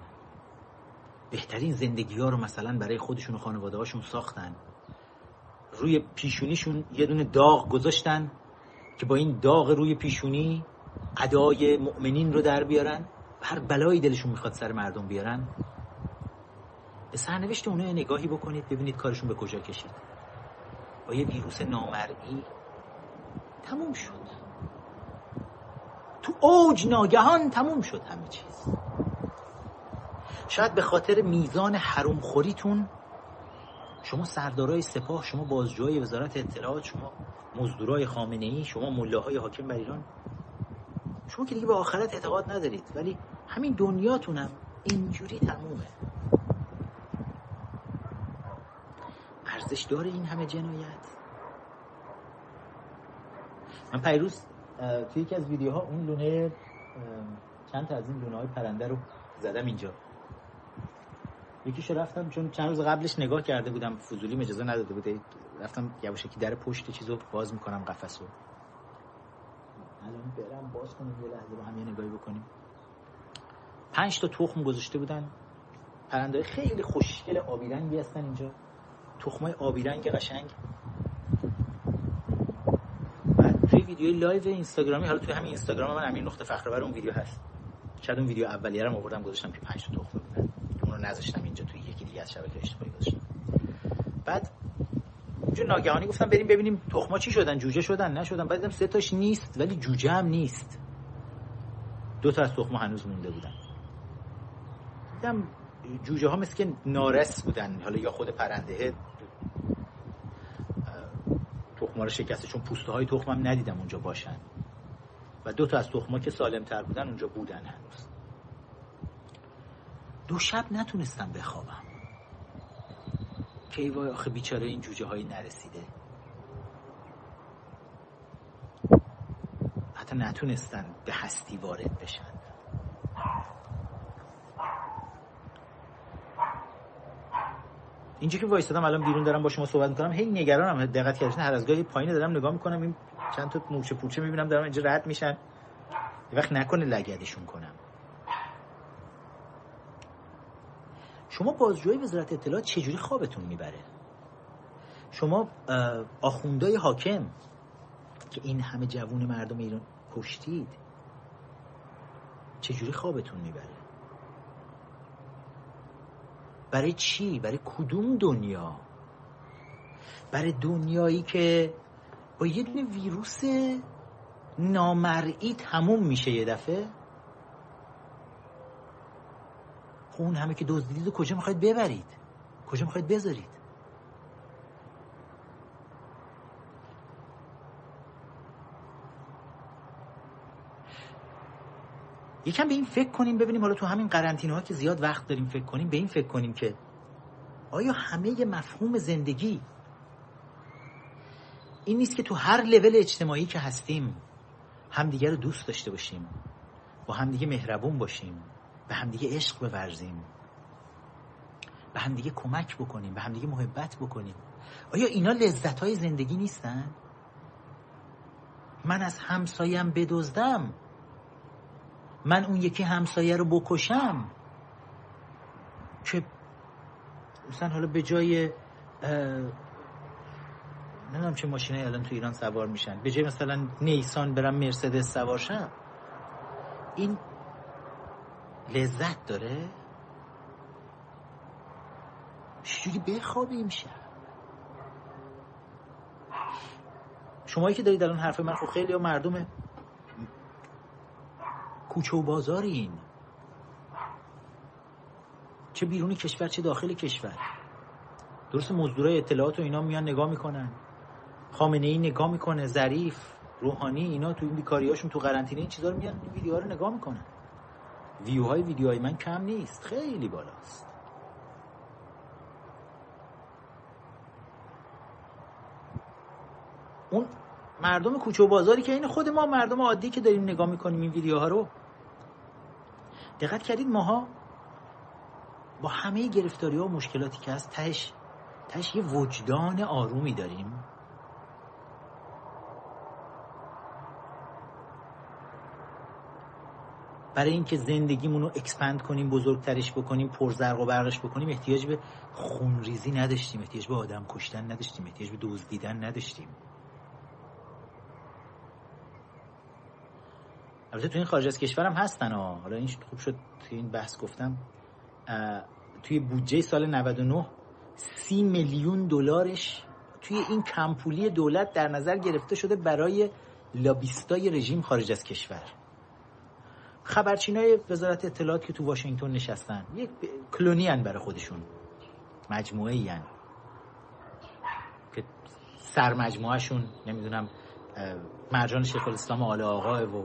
بهترین زندگی ها رو مثلا برای خودشون و خانواده هاشون ساختن. روی پیشونیشون یه دونه داغ گذاشتن که با این داغ روی پیشونی ادای مؤمنین رو در بیارن هر بلایی دلشون می‌خواد سر مردم بیارن. به سرنوشت اونها نگاهی بکنید ببینید کارشون به کجا کشید. با یه ویروس نامرئی تموم شد. تو اوج ناگهان تموم شد همه چیز. شاید به خاطر میزان حروم خوریتون شما سردارای سپاه شما بازجوهای وزارت اطلاعات شما مزدورای خامنه ای شما ملاهای حاکم بر ایران شما که دیگه به آخرت اعتقاد ندارید ولی همین دنیاتونم اینجوری تمومه. ارزش داره این همه جنایت؟ من پیروز توی یکی از ویدیوها اون لونه چند تا از این لونه های پرنده رو زدم اینجا. یکیشو رفتم چون چند روز قبلش نگاه کرده بودم فضولی اجازه نداده بوده. رفتم یواشکی در پشت چیزو باز می‌کنم قفسو الان برم باز کنیم یه لحظه با هم یه نگاهی بکنیم. پنج تا تخم گذاشته بودن. پرنده خیلی خوشگل آبی رنگی هستن اینجا. تخمای آبی رنگ قشنگ. بعد توی ویدیو live اینستاگرامی حالا توی همین اینستاگرام من امیر نقطه فخرآور ویدیو هست. شاید اون ویدیو اولیه رو آوردم گذاشتم که پنج تا تخم بودن اون رو نذاشتم اینجا توی یکی دیگه از شبکه اجتماعی گذاشتم. بعد اونجا ناگهانی گفتم بریم ببینیم تخما چی شدن جوجه شدن نشدن. بعد دیدم سه تاش نیست ولی جوجه هم نیست. دو تا از تخما هنوز مونده بودن. دیدم جوجه ها مثل که نارس بودن حالا یا خود پرنده تخما رو شکسته چون پوسته های تخمم ندیدم اونجا باشن. و دو تا از تخما که سالم تر بودن اونجا بودن هنوز. دو شب نتونستم بخوابم. که وای آخه بیچاره این جوجه هایی نرسیده. حتی نتونستن به هستی وارد بشن. اینجا که وایستادم الان بیرون دارم با شما صحبت می‌کنم. هی نگرانم دقت کردین هر از گاهی پایین دارم نگاه می‌کنم این چند تا مورچه پورچه می‌بینم دارم اینجا رد میشن. یه وقت نکنه لگدشون کنم. شما بازجوی وزارت اطلاعات چجوری خوابتون می‌بره؟ شما آخوندای حاکم که این همه جوون مردم ایران کشتید چجوری خوابتون می‌بره؟ برای چی؟ برای کدوم دنیا؟ برای دنیایی که با یه دونه ویروس نامرئی تموم میشه یه دفعه خب اون همه که دزدیدید کجا می‌خواید ببرید کجا می‌خواید بذارید یکم به این فکر کنیم ببینیم حالا تو همین قرنطینه ها که زیاد وقت داریم فکر کنیم به این فکر کنیم که آیا همه مفهوم زندگی این نیست که تو هر لول اجتماعی که هستیم همدیگه رو دوست داشته باشیم با همدیگه مهربون باشیم به همدیگه عشق بورزیم به همدیگه کمک بکنیم به همدیگه محبت بکنیم آیا اینا لذت های زندگی نیستن؟ من از همسایم بدزدم من اون یکی همسایه رو بکشم. که مثلا حالا به جای نمی‌دونم چه ماشینه الان تو ایران سوار میشن. به جای مثلا نیسان برم مرسدس سوار شم. این لذت داره. چجوری بخوابیم شب؟ شمایی که دارید الان حرف من خب خیلی مردم کوچه و بازارین. چه بیرونی کشور چه داخل کشور. درست مزدورای اطلاعات و اینا میان نگاه می‌کنن. خامنه ای نگاه می‌کنه ظریف روحانی اینا تو این بیکاریاشون تو قرنطینه این چیزا رو میان ویدیوها رو نگاه می‌کنن. ویوهای ویدیوهای من کم نیست خیلی بالاست. اون مردم کوچه و بازاری که این خود ما مردم عادی که داریم نگاه می‌کنیم این ویدیوها رو دقت کردید ماها با همه گرفتاری ها و مشکلاتی که هست تهش تهش یه وجدان آرومی داریم. برای اینکه زندگیمون رو اکسپند کنیم بزرگترش بکنیم پرزرق و برقش بکنیم احتیاج به خونریزی نداشتیم احتیاج به آدم کشتن نداشتیم احتیاج به دزدیدن نداشتیم. البته تو این خارج از کشورم هستن ها حالا این خوب شد توی این بحث گفتم. توی بودجه سال 99 سی میلیون دلارش توی این کمپولی دولت در نظر گرفته شده برای لابیستای رژیم خارج از کشور. خبرچین های وزارت اطلاعات که تو واشنگتن نشستن یک کلونی هن برای خودشون. مجموعه هن. که سرمجموعهشون نمی‌دونم مرجان شیخ الاسلام آل آقای و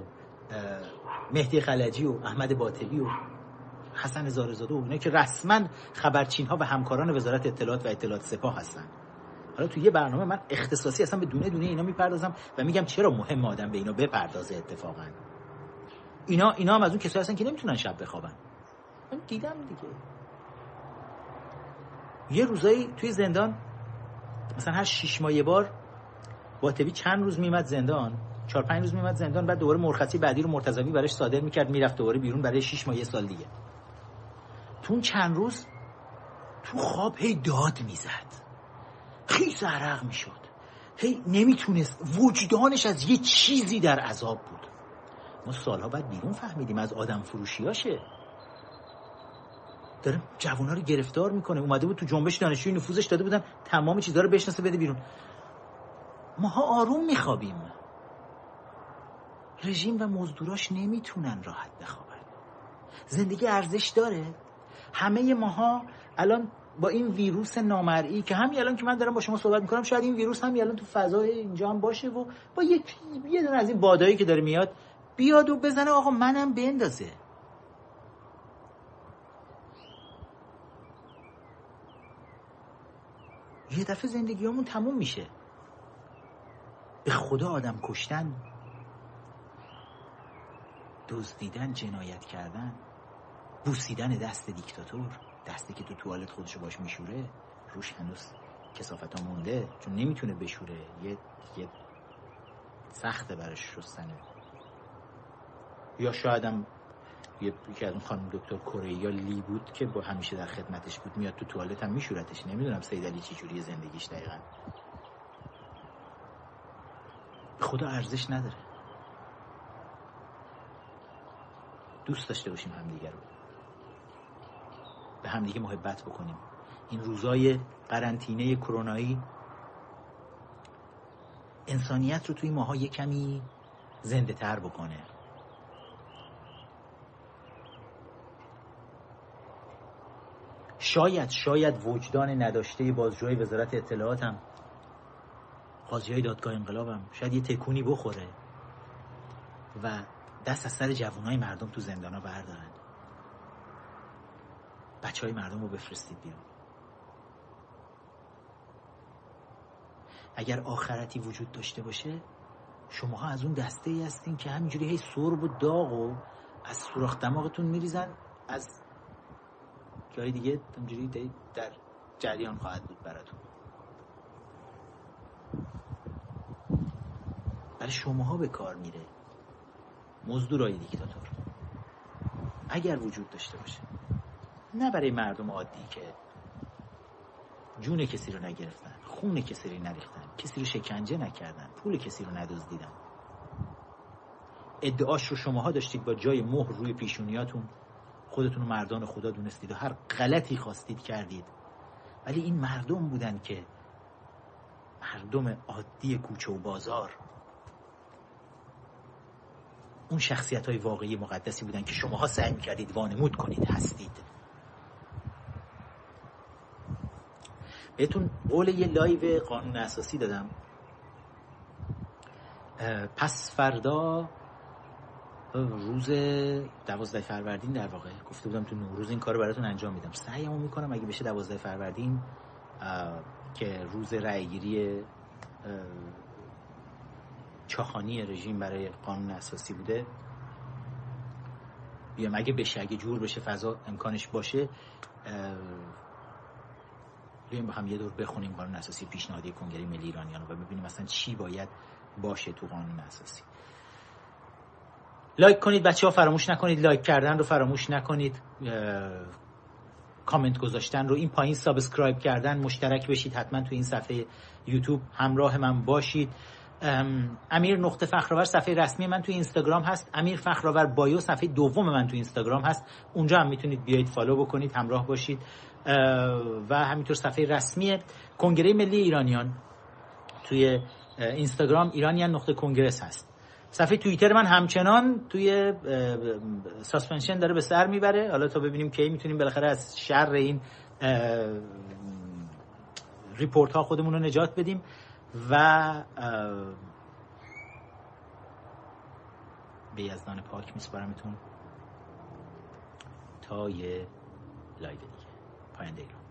مهدی خلجی و احمد باطبی و حسن زارزاده و اینا که رسما خبرچین ها و همکاران وزارت اطلاعات و اطلاعات سپاه هستن. حالا تو یه برنامه من اختصاصی اصلا به دونه دونه اینا می‌پردازم و میگم چرا مهم آدم به اینا بپردازه اتفاقا؟ اینا اینا هم از اون کسایی هستن که نمی‌تونن شب بخوابن. من دیدم دیگه. یه روزایی توی زندان مثلا هر شش ماه یه بار باطبی چند روز میمد زندان؟ چهار پنج روز میمد زندان بعد دوباره مرخصی بعدی رو مرتضوی براش صادر می‌کرد می‌رفت دوباره بیرون برای 6 ماه یه سال دیگه. تو اون چند روز تو خواب هی داد می‌زد. خیس عرق می‌شد. هی نمی‌تونست وجدانش از یه چیزی در عذاب بود. ما سالها بعد بیرون فهمیدیم از آدم فروشیاشه داره جوونا رو گرفتار می‌کنه. اومده بود تو جنبش دانشجوی نفوذش داده بودن تمام چیزا رو بشناسه بده بیرون. ماها آروم میخوابیم. رژیم و مزدوراش نمی‌تونن راحت بخوابن. زندگی ارزش داره. همه ماها الان با این ویروس نامرئی که همین الان که من دارم با شما صحبت می‌کنم شاید این ویروس هم الان تو فضای اینجا هم باشه و با یک یه دونه از این بادایی که داره میاد بیاد و بزنه آقا منم بندازه. یه دفعه زندگیامون تموم میشه. به خدا آدم کشتن. دزدیدن جنایت کردن بوسیدن دست دیکتاتور دستی که تو توالت خودشو باش میشوره روش هنوز کسافت ها مونده چون نمی‌تونه بشوره. یه, یه سخته برش شستنه یا شایدم یکی از اون خانم دکتر کره یا لی بود که با همیشه در خدمتش بود میاد تو توالت هم میشورتش. نمی‌دونم سید علی چی جوری زندگیش دقیقا. خدا ارزش نداره. دوست داشته باشیم همدیگه رو. به همدیگه محبت بکنیم. این روزای قرنطینه کرونایی انسانیت رو توی ماها یه کمی زنده تر بکنه. شاید شاید وجدان نداشته بازجوی وزارت اطلاعاتم قاضی های دادگاه انقلابم شاید یه تکونی بخوره و دست از سر جوانای مردم تو زندان ها بردارن. بچه های مردم رو بفرستید بیرون. اگر آخرتی وجود داشته باشه شماها از اون دسته ای هستین که همینجوری هی سرب و داغ و از سوراخ دماغتون میریزن از جای دیگه اینجوری در جریان خواهد بود براتون. برای شماها به کار میره. مزدورای دیکتاتور. اگر وجود داشته باشه. نه برای مردم عادی که جون کسی رو نگرفتن خون کسی رو نریختن کسی رو شکنجه نکردن پول کسی رو ندزدیدن. ادعاش رو شماها داشتید با جای مهر روی پیشونیاتون. خودتون رو مردان خدا دونستید و هر غلطی خواستید کردید. ولی این مردم بودن که مردم عادی کوچه و بازار. اون شخصیت های واقعی مقدسی بودن که شماها سعی می‌کردید وانمود کنید هستید. بهتون قول یه لایو قانون اساسی دادم. پس فردا روز دوازده فروردین در واقع. گفته بودم تو نوروز این کار براتون انجام میدم. سعیمو می‌کنم اگه بشه دوازده فروردین که روز رأیگیری چاخانی رژیم برای قانون اساسی بوده. بیام اگه بشه اگه جور بشه فضا امکانش باشه بیایم با هم یه دور بخونیم قانون اساسی پیشنهادی کنگره ملی ایرانیان و ببینیم مثلا چی باید باشه تو قانون اساسی. like کنید بچه ها فراموش نکنید like کردن رو فراموش نکنید کامنت گذاشتن رو این پایین subscribe کردن مشترک بشید حتما تو این صفحه یوتیوب همراه من باشید. امیر نقطه فخرآور صفحه رسمی من تو اینستاگرام هست. امیر فخرآور bio صفحه دوم من تو اینستاگرام هست. اونجا هم می‌تونید بیایید follow بکنید همراه باشید. و همینطور صفحه رسمی کنگره ملی ایرانیان توی اینستاگرام ایرانیان نقطه Congress هست. صفحه توییتر من همچنان توی suspension داره به سر می‌بره. حالا تا ببینیم کی می‌تونیم بالاخره از شر این report ها خودمون رو نجات بدیم. و به یزدان پاک میسپارمتون تا یه لایو دیگه. پاینده ایران